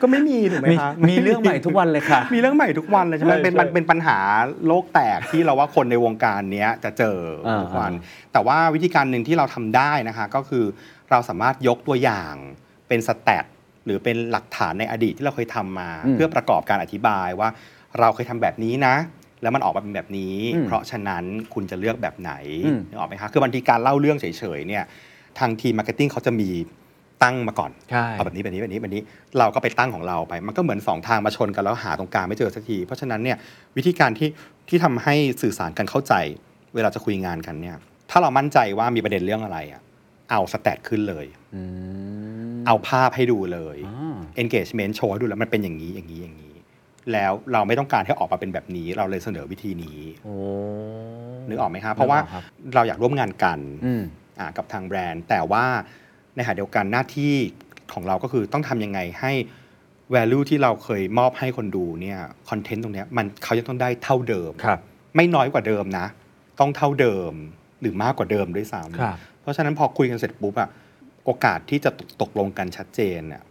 ก็ไม่มีถูกไหมมีคะมีเรื่องใหม่ทุกวันเลยค่ะ มีเรื่องใหม่ทุกวันเลยใช่ไหมใช่เป็นใช่มันเป็นปัญหาโลกแตกที่เราว่าคนในวงการเนี้ยจะเจออ่าทุกวันอ่แต่ว่าวิธีการหนึ่งที่เราทำได้นะคะก็คือเราสามารถยกตัวอย่างเป็นสแตทหรือเป็นหลักฐานในอดีตที่เราเคยทำมาอืมเพื่อประกอบการอธิบายว่าเราเคยทำแบบนี้นะ แล้วมันออกมาเป็นแบบนี้อืมเพราะฉะนั้นคุณจะเลือกแบบไหนอืมนึกออกไหมคะคือบางทีการเล่าเรื่องเฉยๆเนี่ยทางทีม marketing เขาจะมีตั้งมาก่อนใช่เอาแบบนี้แบบนี้แบบนี้แบบนี้เราก็ไปตั้งของเราไป มันก็เหมือนสองทางมาชนกันแล้วหาตรงกลางไม่เจอสักที เพราะฉะนั้นเนี่ยวิธีการที่ที่ทำให้สื่อสารกันเข้าใจ เวลาจะคุยงานกันเนี่ยถ้าเรามั่นใจว่ามีประเด็นเรื่องอะไรอะเอา stat ขึ้นเลยอืมเอาภาพให้ดูเลยอ่า engagement โชว์ให้ดูแล้วมันเป็นอย่างนี้อย่างนี้อย่างนี้ แล้วเราไม่ต้องการให้ออกมาเป็นแบบนี้ เราเลยเสนอวิธีนี้โอ้นึกออกไหมครับเพราะว่านึกออกครับเราอยากร่วมงานกันอืมอ่ากับทางแบรนด์ แต่ว่าในขณะเดียวกันหน้าที่ของเราก็คือต้องทำยังไงให้ value ที่เราเคยมอบให้คนดูเนี่ยคอนเทนต์ตรงเนี้ยมันเขายังต้องได้เท่าเดิมครับ ไม่น้อยกว่าเดิมนะ ต้องเท่าเดิมหรือมากกว่าเดิมด้วยซ้ครับำเพราะฉะนั้นพอคุยกันเสร็จปุ๊บอะโอกาสที่จะตกตกลงกันชัดเจนเนี่ย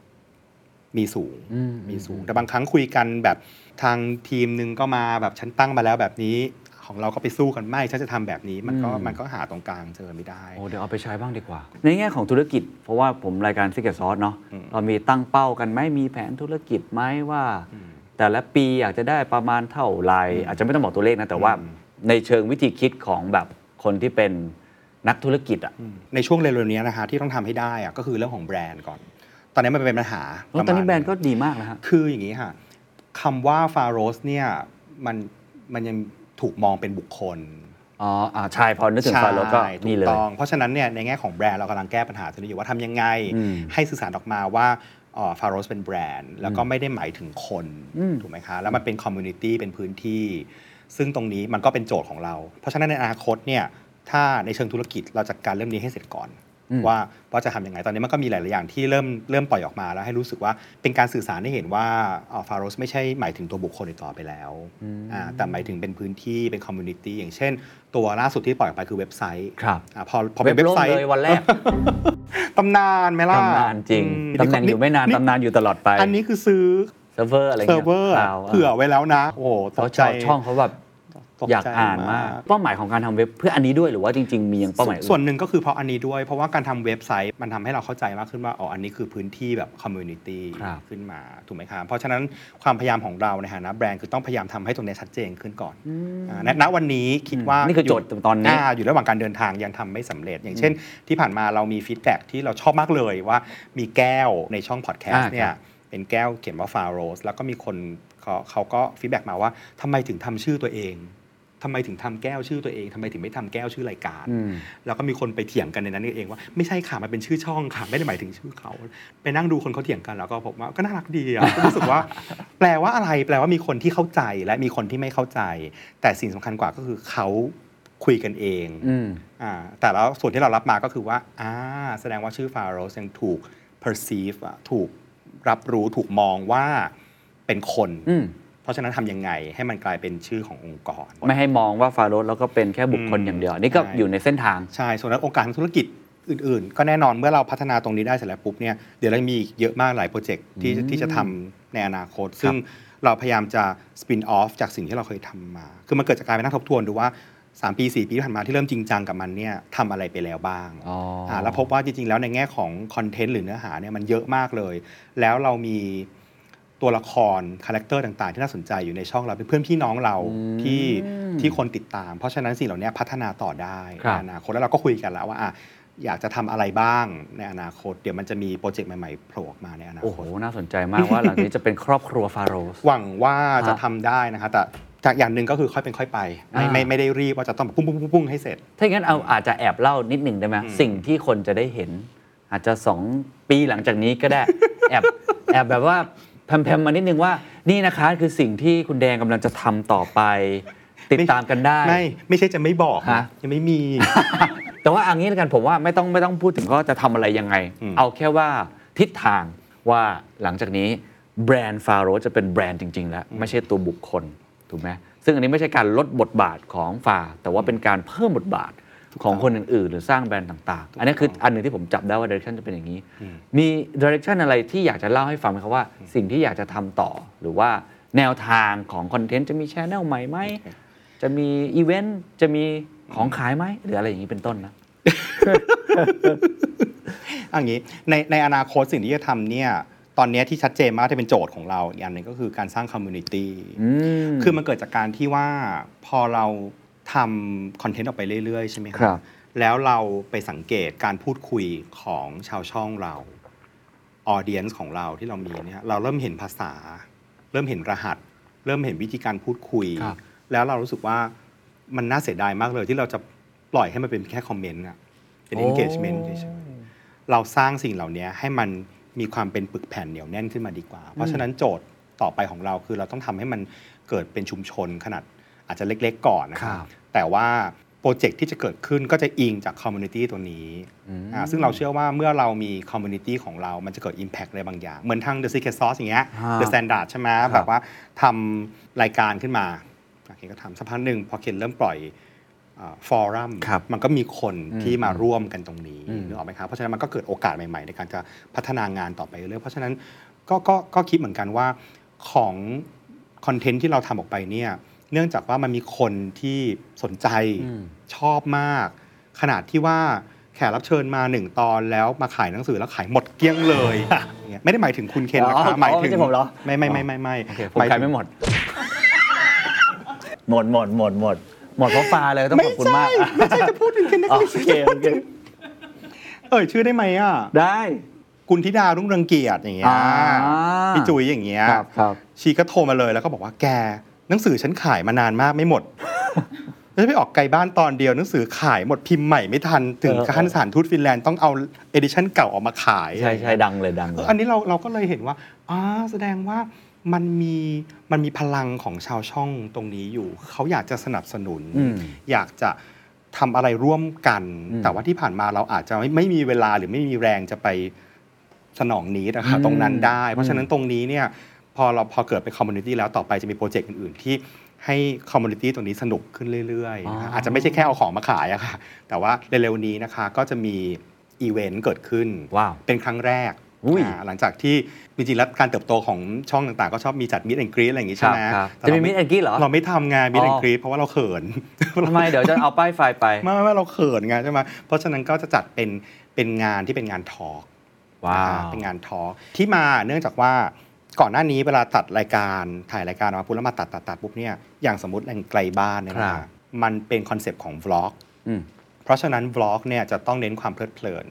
มีสูงอืมมีสูง แต่บางครั้งคุยกันแบบทางทีมหนึ่งก็มาแบบฉันตั้งมาแล้วแบบนี้ของเราก็ไปสู้กันไม่ฉันจะทำแบบนี้มันก็อืมมันก็หาตรงกลางเจอไม่ได้โอ้เดี๋ยวเอาไปใช้บ้างดีกว่า ในแง่ของธุรกิจ เพราะว่าผมรายการ Secret Sauce เนาะอืมเรามีตั้งเป้ากันไหมมีแผนธุรกิจไหมว่า แต่ละปีอยากจะได้ประมาณเท่าไหร่อาจจะไม่ต้องบอกตัวเลขนะแต่ว่าอืมในเชิงวิธีคิดของแบบคนที่เป็นนักธุรกิจอะในช่วงเร็วๆนี้นะฮะที่ต้องทำให้ได้อะก็คือเรื่องของแบรนด์ก่อน ตอนนี้มันเป็นปัญหาแล้วตอนนี้ประมาณแบรนด์ก็ดีมากแล้วฮะ คืออย่างนี้ค่ะคำว่าฟาโรสเนี่ยมันมันยังถูกมองเป็นบุคคลอ๋ออ่าใช่พอนึกถึงฟาโรสก็ใช่นี่เลยถูกต้อง เพราะฉะนั้นเนี่ยในแง่ของแบรนด์เรากำลังแก้ปัญหาตรงนี้อยู่ว่าทำยังไง อืมให้สื่อสารออกมาว่าฟาโรสเป็นแบรนด์ แล้วก็ไม่ได้หมายถึงคนอืม ถูกไหมคะ แล้วมันเป็น community เป็นพื้นที่ ซึ่งตรงนี้มันก็เป็นโจทย์ของเรา เพราะฉะนั้นในอนาคตเนี่ยถ้าในเชิงธุรกิจเราจัดการเรื่องนี้ให้เสร็จก่อนอืม ว่าว่าจะทำยังไงตอนนี้มันก็มีหลาย ๆ อย่างที่เริ่มเริ่มปล่อยออกมาแล้วให้รู้สึกว่าเป็นการสื่อสารให้เห็นว่าฟาโรสไม่ใช่หมายถึงตัวบุคคลอีกต่อไปแล้วอ่าแต่หมายถึงเป็นพื้นที่เป็น community อย่างเช่น ตัวล่าสุดที่ปล่อยออกไปคือเว็บไซต์ครับอ่าพอพอเป็นเว็บไซต์เว็บล่มเลยวันแรกตำนานไหมล่ะตำนานจริงอืมตำแหน่งอยู่ไม่นานตำนานอยู่ตลอดไป อันนี้คือซื้อเซิร์ฟเวอร์อะไรเซิเงี้ยเซิร์ฟเวอร์เปล่าเผื่อไว้แล้วนะ โอ้โหตเขากชใจอบช่องเขาแบบตกใจ อยากอ่านมากเป้าหมายของการทำเว็บเพื่ออันนี้ด้วยหรือว่าจริง ๆ มียังเป้าหมายอื่นส่วนหนึ่งก็คือเพราะอันนี้ด้วย เพราะว่าการทำเว็บไซต์มันทำให้เราเข้าใจมากขึ้นว่าอ๋ออันนี้คือพื้นที่แบบคอมมูนิตี้ครับขึ้นมาถูกไหมครับเพราะฉะนั้นความพยายามของเราในฐานะแบรนด์คือต้องพยายามทำให้ตรงนี้ชัดเจนขึ้นก่อนอ่าณณวันนี้คิดว่านี่คือโจทย์ตอนนี้าอยู่ระหว่างการเดินทางยังทำไม่สำเร็จ อย่างเช่น ที่ผ่านมาเรามีฟีดแบ็ที่เราชอบมากเลยว่ามีแก้วในช่องพอดแคสต์อ่าเนี่คยรับเป็นแก้วเขียนว่าฟาโรสแล้วก็มีคนเขาเขาก็ฟีดแบ็มาว่าทำไมถึงทำชื่อตัวเอง ทำไมถึงทำแก้วชื่อตัวเองทำไมถึงไม่ทำแก้วชื่อรายการอืมแล้วก็มีคนไปเถียงกันในนั้นเองว่าไม่ใช่ค่ะมันเป็นชื่อช่องค่ะไม่ได้หมายถึงชื่อเขา ไปนั่งดูคนเขาเถียงกันแล้วก็ผมว่าก็น่ารักดีอะก็รู้สึกว่า แปลว่าอะไร แปลว่ามีคนที่เข้าใจและมีคนที่ไม่เข้าใจ แต่สิ่งสำคัญกว่าก็คือเขาคุยกันเองอืมอ่าแต่แล้วส่วนที่เรารับมาก็คือว่าอ่าแสดงว่าชื่อฟาโรสยังถูก perceive อะถูกรับรู้ถูกมองว่าเป็นคนอืม เพราะฉะนั้นทำยังไงให้มันกลายเป็นชื่อขององค์กร ไม่ให้มองว่าฟาโรห์แล้วก็เป็นแค่บุคคลอืมอย่างเดียว นี่ก็ใช่อยู่ในเส้นทาง ใช่ ส่วนนั้นโอกาสทางธุรกิจอื่น ๆ ก็แน่นอนเมื่อเราพัฒนาตรงนี้ได้เสร็จแล้วปุ๊บเนี่ยเดี๋ยวเรามีอีกเยอะมากหลายโปรเจกต์ที่ที่จะทำในอนาคต ซึ่งเราพยายามจะสปินออฟจากสิ่งที่เราเคยทำมา คือมันเกิดจากการไปนั่งทบทวนดูว่า 3 ปี 4 ปีที่ผ่านมาที่เริ่มจริงจังกับมันเนี่ยทำอะไรไปแล้วบ้างอ๋ออ่าแล้วพบว่าจริง ๆ แล้วในแง่ของคอนเทนต์หรือเนื้อหาเนี่ยมันเยอะมากเลย แล้วเรามี ตัวละคร character ต่างๆ ที่น่าสนใจอยู่ในช่องเราเป็นเพื่อนพี่น้องเราที่ที่คนติดตาม เพราะฉะนั้นสิ่งเหล่านี้พัฒนาต่อได้ครับในอนาคตแล้วเราก็คุยกันแล้วว่าอะอยากจะทำอะไรบ้างในอนาคต เดี๋ยวมันจะมีโปรเจกต์ใหม่ๆโผล่ออกมาในอนาคตโอ้โหน่าสนใจมากว่าหลังจากนี้จะเป็นครอบครัวฟาโรสหวังว่าจะฮะทำได้นะคะแต่จากอย่างหนึ่งก็คือค่อยเป็นค่อยไป ไม่ไม่อ่าไม่ได้รีบว่าจะต้องปุ้งปุ้งปุ้งปุ้งให้เสร็จ ถ้าอย่างนั้นเอาอาจจะแอบเล่านิดหนึ่งได้ไหมอืมสิ่งที่คนจะได้เห็น อาจจะสองปีหลังจากนี้ก็ได้ แอบแอบแบบว่าแพมๆมานิดนึงว่านี่นะคะคือสิ่งที่คุณแดงกำลังจะทำต่อไป ติดตามกันได้ ไม่ไม่ใช่จะไม่บอกฮะนะยังไม่มี แต่ว่าเอันนี้แล้วกันผมว่าไม่ต้องไม่ต้องพูดถึงก็จะทำอะไรยังไงอืมเอาแค่ว่าทิศทางว่าหลังจากนี้แบรนด์ฟาโรจะเป็นแบรนด์จริง ๆ แล้ว ไม่ใช่ตัวบุคคลถูกไหมซึ่งอันนี้ไม่ใช่การลดบทบาทของฟาแต่ว่าเป็นการเพิ่มบทบาท ของคนอื่นๆ หรือสร้างแบรนด์ต่างๆ อันนี้คืออันหนึ่งที่ผมจับได้ว่า direction จะเป็นอย่างนี้ มี direction อะไรที่อยากจะเล่าให้ฟังไหมครับว่า สิ่งที่อยากจะทำต่อ หรือว่าแนวทางของคอนเทนต์จะมีช anel ใหม่ไหม จะมีอีเวนต์ จะมีของขายไหมหรืออะไรอย่างนี้เป็นต้นนะอันนี้ในในอนาคตสิ่งที่จะทำเนี่ยตอนเนี้ยที่ชัดเจนมากที่เป็นโจทย์ของเราอีกอันหนึ่งก็คือการสร้าง community อืมคือมันเกิดจากการที่ว่าพอเรา ทำคอนเทนต์ออกไปเรื่อย ๆ ใช่ไหมครับแล้วเราไปสังเกตการพูดคุยของชาวช่องเรา audience ของเราที่เรามีเนี่ยเราเริ่มเห็นภาษา เริ่มเห็นรหัส เริ่มเห็นวิธีการพูดคุย ครับ แล้วเรารู้สึกว่ามันน่าเสียดายมากเลยที่เราจะปล่อยให้มันเป็นแค่คอมเมนต์อะเป็น engagement เฉยๆ เราสร้างสิ่งเหล่านี้ให้มันมีความเป็นปึกแผ่นเหนียวแน่นขึ้นมาดีกว่า เพราะฉะนั้นโจทย์ต่อไปของเราคือเราต้องทำให้มันเกิดเป็นชุมชนขนาดอาจจะเล็กๆก่อนนะคครัรับ บ แต่ว่าโปรเจกต์ที่จะเกิดขึ้นก็จะอิงจาก community ตัวนี้อ่าซึ่งเราเชื่อว่าเมื่อเรามี community ของเรา มันจะเกิด impact อะไรบางอย่าง เหมือนทาง The Secret Sauce อย่างเงี้ยฮะ The Standard ใช่ไหมครับแบบว่าทำรายการขึ้นมาโอเคก็ทำสักพักหนึ่งพอเคนเริ่มปล่อยฟอรัมครับมันก็มีคนอืมที่มาร่วมกันตรงนี้อืมนึกออกไหมครับเพราะฉะนั้นมันก็เกิดโอกาสใหม่ๆ ในการจะพัฒนางานต่อไปเรื่อยๆเพราะฉะนั้นก็ก็ก็คิดเหมือนกันว่าของคอนเทนต์ที่เราทำออกไปเนี่ย เนื่องจากว่ามันมีคนที่สนใจอืมชอบมาก ขนาดที่ว่าแขกรับเชิญมาหนึ่งตอนแล้วมาขายหนังสือแล้วขายหมดเกลี้ยงเลยอย่างเงี้ยไม่ได้หมายถึงคุณเคนนะอ๋คะอหมายอ๋อถึไม่งใช่ผมเหรอไม่ไม่ไม่ไม่ไม่โอเคผมขายไม่หมด หมดหมดหมดหมดหมดเพราะฟ้าเลยต้องขอบคุณมากไม่ใช่จะพูดถึงเคนนะอ๋อโอเคโอเคเอ่ยชื่อได้ไหมอะได้กุณธิดารุ่งเรืองเกียรติอย่างเงี้ยอ่าพี่จุ๋ยอย่างเงี้ยครับครับชีก็โทรมาเลยแล้วก็บอกว่าแก หนังสือฉันขายมานานมากไม่หมดแล้วจะไปออกไกลบ้านตอนเดียวหนังสือขายหมดพิมพ์ใหม่ไม่ทันถึงเออขั้นสถานทูตฟินแลนด์ต้องเอาเอดิชั่นเก่าออกมาขายใช่ใช่ดังเลยดังเลเออยอันนี้เราเราก็เลยเห็นว่าอ่าแสดงว่ามันมีมันมีพลังของชาวช่องตรงนี้อยู่ เขาอยากจะสนับสนุนอืมอยากจะทำอะไรร่วมกันอืมแต่ว่าที่ผ่านมาเราอาจจะไม่ไม่มีเวลาหรือไม่มีแรงจะไปสนองนี้นะคะอืมตรงนั้นได้ เพราะฉะนั้นตรงนี้เนี่ย พอเราพอเกิดเป็น community แล้วต่อไปจะมีโปรเจกต์อื่น ๆ ที่ให้ community ตรงนี้สนุกขึ้นเรื่อยๆนะคะอาจจะไม่ใช่แค่เอาของมาขายอะค่ะ แต่ว่าเร็วๆนี้นะคะก็จะมีอีเวนต์เกิดขึ้น ว้าว เป็นครั้งแรกอุ้ยอ่าหลังจากที่จริงๆแล้วการเติบโตของช่องต่างๆ ก็ชอบมีจัดมิดแอนกรีอะไรอย่างงี้คใช่รับไหมครับแต่จะมีเรามิดแอนกี้เหรอ เราไม่ทำงานมิดอ๋แออนกรีเพราะว่าเราเขิน ทำไมเดี๋ยวจะเอาป้ายไฟไปไม่ไม่ไม่เราเขินไงใช่ไหมเพราะฉะนั้นก็จะจัดเป็นเป็นงานที่เป็นงานทอล์กว้าว เป็นงานทอล์กที่มาเนื่องจากว่า ก่อนหน้านี้เวลาตัดรายการถ่ายรายการออกมาปุ๊บแล้วมาตัดตัดตัดปุ๊บเนี่ยอย่างสมมติแหล่งไกลบ้านเนี่ยครันะบคะมันเป็นคอนเซปต์ของ vlog อืมเพราะฉะนั้น vlog เนี่ยจะต้องเน้นความเพลิดเพลิน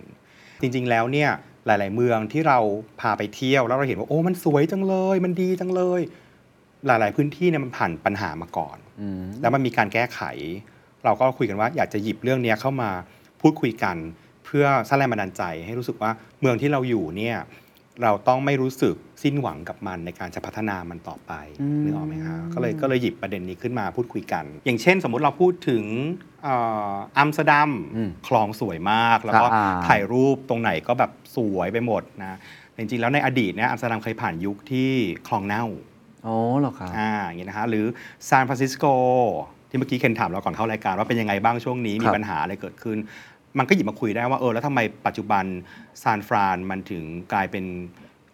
จริง ๆ แล้วเนี่ยหลาย ๆ เมืองที่เราพาไปเที่ยวแล้วเราเห็นว่าโอ้มันสวยจังเลย มันดีจังเลย หลาย ๆ พื้นที่เนี่ยมันผ่านปัญหามาก่อนอืมแล้วมันมีการแก้ไข เราก็คุยกันว่าอยากจะหยิบเรื่องเนี้ยเข้ามาพูดคุยกัน เพื่อสร้างแรงบันดาลใจให้รู้สึกว่าเมืองที่เราอยู่เนี่ย เราต้องไม่รู้สึกสิ้นหวังกับมันในการจะพัฒนามันต่อไปอืมนึกออกไหมคะก็เลยก็เลยหยิบประเด็นนี้ขึ้นมาพูดคุยกัน อย่างเช่น สมมุติเราพูดถึงเอ่ออัมสเตอร์ดัมอืมคลองสวยมาก แล้วก็อ่าถ่ายรูปตรงไหนก็แบบสวยไปหมดนะแต่จริงๆแล้วในอดีตเนี่ยอัมสเตอร์ดัมเคยผ่านยุคที่คลองเน่าโอ้เหรอครับอ่าอย่างนี้นะคะหรือซานฟรานซิสโกที่เมื่อกี้เคนถามเราก่อนเข้ารายการว่าเป็นยังไงบ้างช่วงนี้มีครับปัญหาอะไรเกิดขึ้น มันก็หยิบมาคุยได้ว่าเออแล้วทำไมปัจจุบันซานฟรานมันถึงกลายเป็น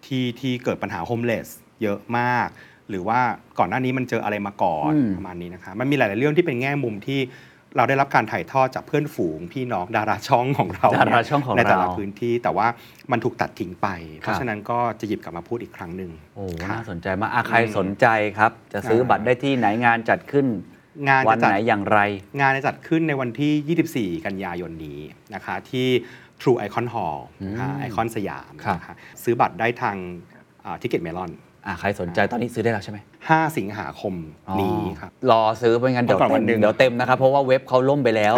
ที่ที่เกิดปัญหาโฮมเลสเยอะมาก หรือว่าก่อนหน้านี้มันเจออะไรมาก่อนอืม ประมาณนี้นะคะมันมีหลาย ๆ เรื่องที่เป็นแง่มุมที่เราได้รับการถ่ายทอดจากเพื่อนฝูงพี่น้องดาราช่องของเราดาราเนี่ยช่องของในแต่ละเรา พื้นที่แต่ว่ามันถูกตัดทิ้งไป เพครัราะบฉะนั้นก็จะหยิบกลับมาพูดอีกครั้งหนึ่ง โอ้ ค่ะน่าสนใจมากอะใครอืมสนใจครับ จะซื้ออ่าบัตรได้ที่ไหนงานจัดขึ้น งานวัจะนจัดไหนอย่างไร งานจะจัดขึ้นในวันที่ 24 กันยายนนี้นะคะที่ True Icon Hall นะคะไอคอนสยามครับนะคะซื้อบัตรได้ทาง Ticketmelon อะใครสนใจตอนนี้ซื้อได้แล้วใช่ไหม5 สิงหาคมนี้ครับ รอซื้อไม่งั้นเดี๋ยวเอาก่อนวัเต็นมหนึ่งเดี๋ยวเต็มนะครับ เพราะว่าเว็บเขาล่มไปแล้ว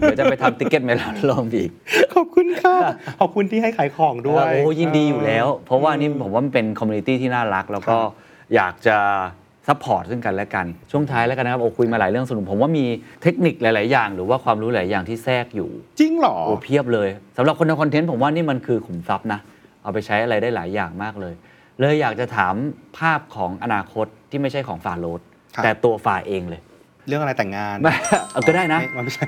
เดี๋ยวจะไปทำ Ticketmelon ล่มอีก ขอบคุณค่ะ ขอบคุณที่ให้ขายของด้วย โอ้ยินดีอยู่แล้ว เพราะว่านี่ผมว่ามันเป็น community ที่น่ารัก แล้วก็อยากจะ support ซึ่งกันและกัน ช่วงท้ายแล้วกันนะครับโอ้คุยมาหลายเรื่องสนุกผมว่ามีเทคนิคหลาย ๆ อย่าง หรือว่าความรู้หลายอย่างที่แทรกอยู่ จริงเหรอโอ้เพียบเลยสำหรับคนทำคอนเทนต์ผมว่านี่มันคือขุมทรัพย์นะ เอาไปใช้อะไรได้หลายอย่างมากเลย เลยอยากจะถามภาพของอนาคตที่ไม่ใช่ของฟาโรดครับ แต่ตัวฟาเองเลย เรื่องอะไรแต่งงานไม่เอาก็ได้นะ ม่มันไม่ใช่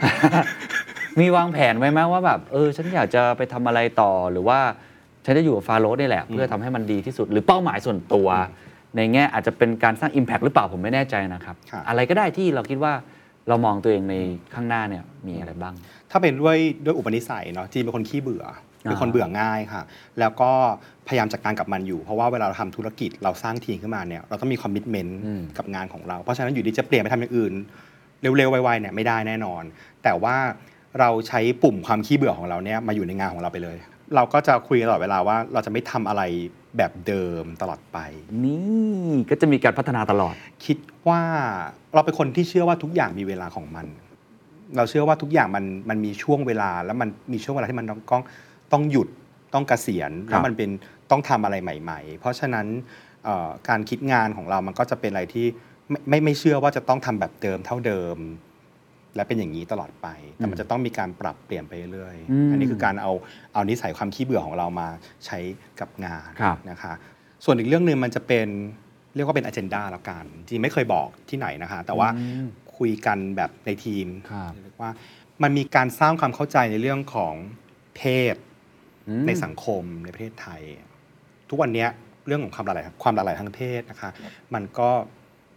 มีวางแผนไว้ไหมว่าแบบเออ ฉันอยากจะไปทำอะไรต่อหรือว่าฉันจะอยู่กับฟาโรสนี่แหละ เพื่อทำให้มันดีที่สุด หรือเป้าหมายส่วนตัว ในแง่อาจจะเป็นการสร้าง Impact หรือเปล่าผมไม่แน่ใจนะครับ ครับ อะไรก็ได้ที่เราคิดว่าเรามองตัวเองในข้างหน้าเนี่ยมีอะไรบ้าง ถ้าเป็นด้วยด้วยอุปนิสัยเนาะจีนเป็นคนขี้เบื่อ เป็นคนอ่าเบื่อง่ายค่ะ แล้วก็พยายามจัดการกับมันอยู่ เพราะว่าเวลาเราทำธุรกิจเราสร้างทีมขึ้นมาเนี่ยเราต้องมีคอมมิชเมนต์กับงานของเรา เพราะฉะนั้นอยู่ดีจะเปลี่ยนไปทำอย่างอื่น เร็วๆไวๆเนี่ยไม่ได้แน่นอน แต่ว่าเราใช้ปุ่มความขี้เบื่อของเราเนี่ยมาอยู่ในงานของเราไปเลย เราก็จะคุยกันตลอดเวลาว่าเราจะไม่ทำอะไรแบบเดิมตลอดไป นี่ก็จะมีการพัฒนาตลอด คิดว่าเราเป็นคนที่เชื่อว่าทุกอย่างมีเวลาของมัน เราเชื่อว่าทุกอย่างมันมันมีช่วงเวลา แล้วมันมีช่วงเวลาที่มันต้องต้องต้องหยุดต้องเกษียณครับแล้วมันเป็นต้องทำอะไรใหม่ ๆ เพราะฉะนั้นเอ่อการคิดงานของเรามันก็จะเป็นอะไรที่ไม่ไม่ไม่เชื่อว่าจะต้องทำแบบเดิมเท่าเดิม และเป็นอย่างนี้ตลอดไป แต่มันจะต้องมีการปรับเปลี่ยนไปเรื่อยอืมอันนี้คือการเอาเอานิสัยความขี้เบื่อของเรามาใช้กับงานครับนะคะ ส่วนอีกเรื่องหนึ่งมันจะเป็นเรียกว่าเป็น a อ e n d a ละกันจริงไม่เคยบอกที่ไหนนะคะ แต่ว่าอืมคุยกันแบบในทีมครับเรียกว่ามันมีการสร้างความเข้าใจในเรื่องของเพศอืมในสังคมในประเทศไทย ทุกวันเนี้ยเรื่องของความหลากหลายความหลากหลายทางเพศนะคะ มันก็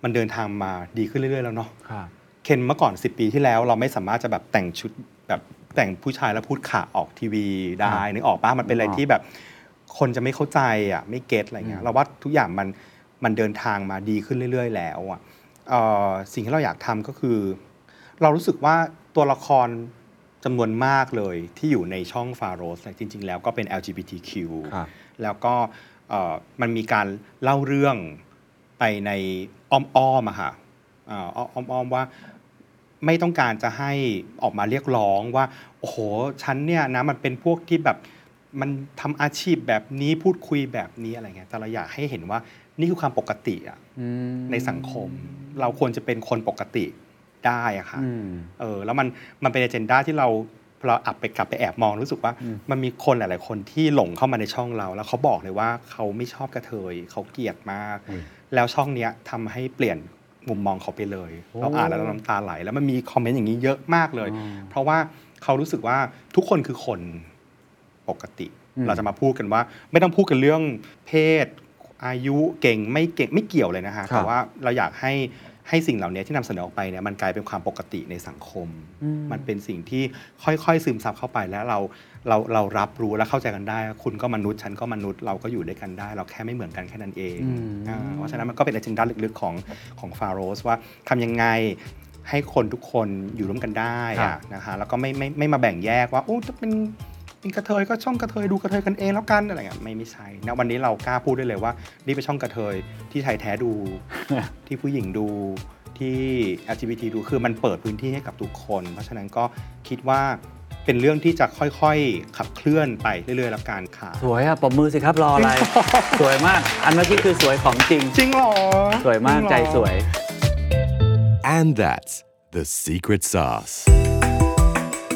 มันเดินทางมาดีขึ้นเรื่อย ๆ แล้วเนาะครับ เคนเมื่อก่อน 10 ปีที่แล้ว เราไม่สามารถจะแบบแต่งชุดแบบแต่งผู้ชายแล้วพูดขาออกทีวีได้ครับนึกออกปะมันเป็นอะไรนึกออกที่แบบ คนจะไม่เข้าใจอะไม่เก็ตอะไรเงี้ยเราว่าทุกอย่างมันมันเดินทางมาดีขึ้นเรื่อย ๆ แล้วอะเอ่อสิ่งที่เราอยากทำก็คือ เรารู้สึกว่าตัวละครจำนวนมากเลยที่อยู่ในช่องฟาโรสจริง ๆ แล้วก็เป็น LGBTQ ครับแล้วก็เอ่อมันมีการเล่าเรื่องไปในอ้อมๆอะค่ะเอ่ออ้อมๆว่า ไม่ต้องการจะให้ออกมาเรียกร้องว่า โอ้โหฉันเนี่ยนะมันเป็นพวกที่แบบมันทำอาชีพแบบนี้พูดคุยแบบนี้อะไรเงี้ยแต่เราอยากให้เห็นว่านี่คือความปกติอะในสังคม เราควรจะเป็นคนปกติได้อะค่ะอืมเออแล้วมันมันเป็น a เจนดาที่เราเราอับไปกลับไปแอบมองรู้สึกว่าอืมมันมีคนหลาย ๆ คนที่หลงเข้ามาในช่องเรา แล้วเขาบอกเลยว่าเขาไม่ชอบกระเทยเขาเกลียดมาก แล้วช่องเนี้ยทำให้เปลี่ยน มุมมองเขาไปเลย เราอ่านแล้วเราน้ำตาไหล แล้วมันมีคอมเมนต์อย่างนี้เยอะมากเลย เพราะว่าเขารู้สึกว่าทุกคนคือคนปกติอืมเราจะมาพูดกันว่า ไม่ต้องพูดกันเรื่องเพศ อายุเก่งไม่เก่งไม่เกี่ยวเลยนะฮะครับแต่ว่าเราอยากให้ ให้สิ่งเหล่านี้ที่นำเสนอออกไปเนี่ยมันกลายเป็นความปกติในสังคม มันเป็นสิ่งที่ค่อยๆซึมซับเข้าไปแล้วเราเราเรารับรู้และเข้าใจกันได้ คุณก็มนุษย์ฉันก็มนุษย์เราก็อยู่ด้วยกันได้ เราแค่ไม่เหมือนกันแค่นั้นเองอืมอ่าเพราะฉะนั้นมันก็เป็นอ g e n d a ลึกๆของของฟาโรสว่าทำยังไงให้คนทุกคนอยู่ร่วมกันได้ครัอะบนะฮะแล้วก็ไม่ไม่ไม่มาแบ่งแยกว่าโอ้จะเป็น เป็นกระเทยก็ช่องกระเทยดูกระเทยกันเองแล้วกันอะไรเงี้ยไม่ไม่ใช่นะวันนี้เรากล้าพูดได้เลยว่า นี่เป็นช่องกระเทยที่ไทยแท้ดูที่ผู้หญิงดูที่ LGBT ดูคือมันเปิดพื้นที่ให้กับทุกคน เพราะฉะนั้นก็คิดว่าเป็นเรื่องที่จะค่อยๆ ขับเคลื่อนไปเรื่อยๆ แล้วกันค่ะ สวยอะปมมือสิครับรออะไร สวยมาก อันเมื่อกี้คือสวยของจริง จริงเหรอ สวยมากริงเหรอใจสวย And that's the secret sauce.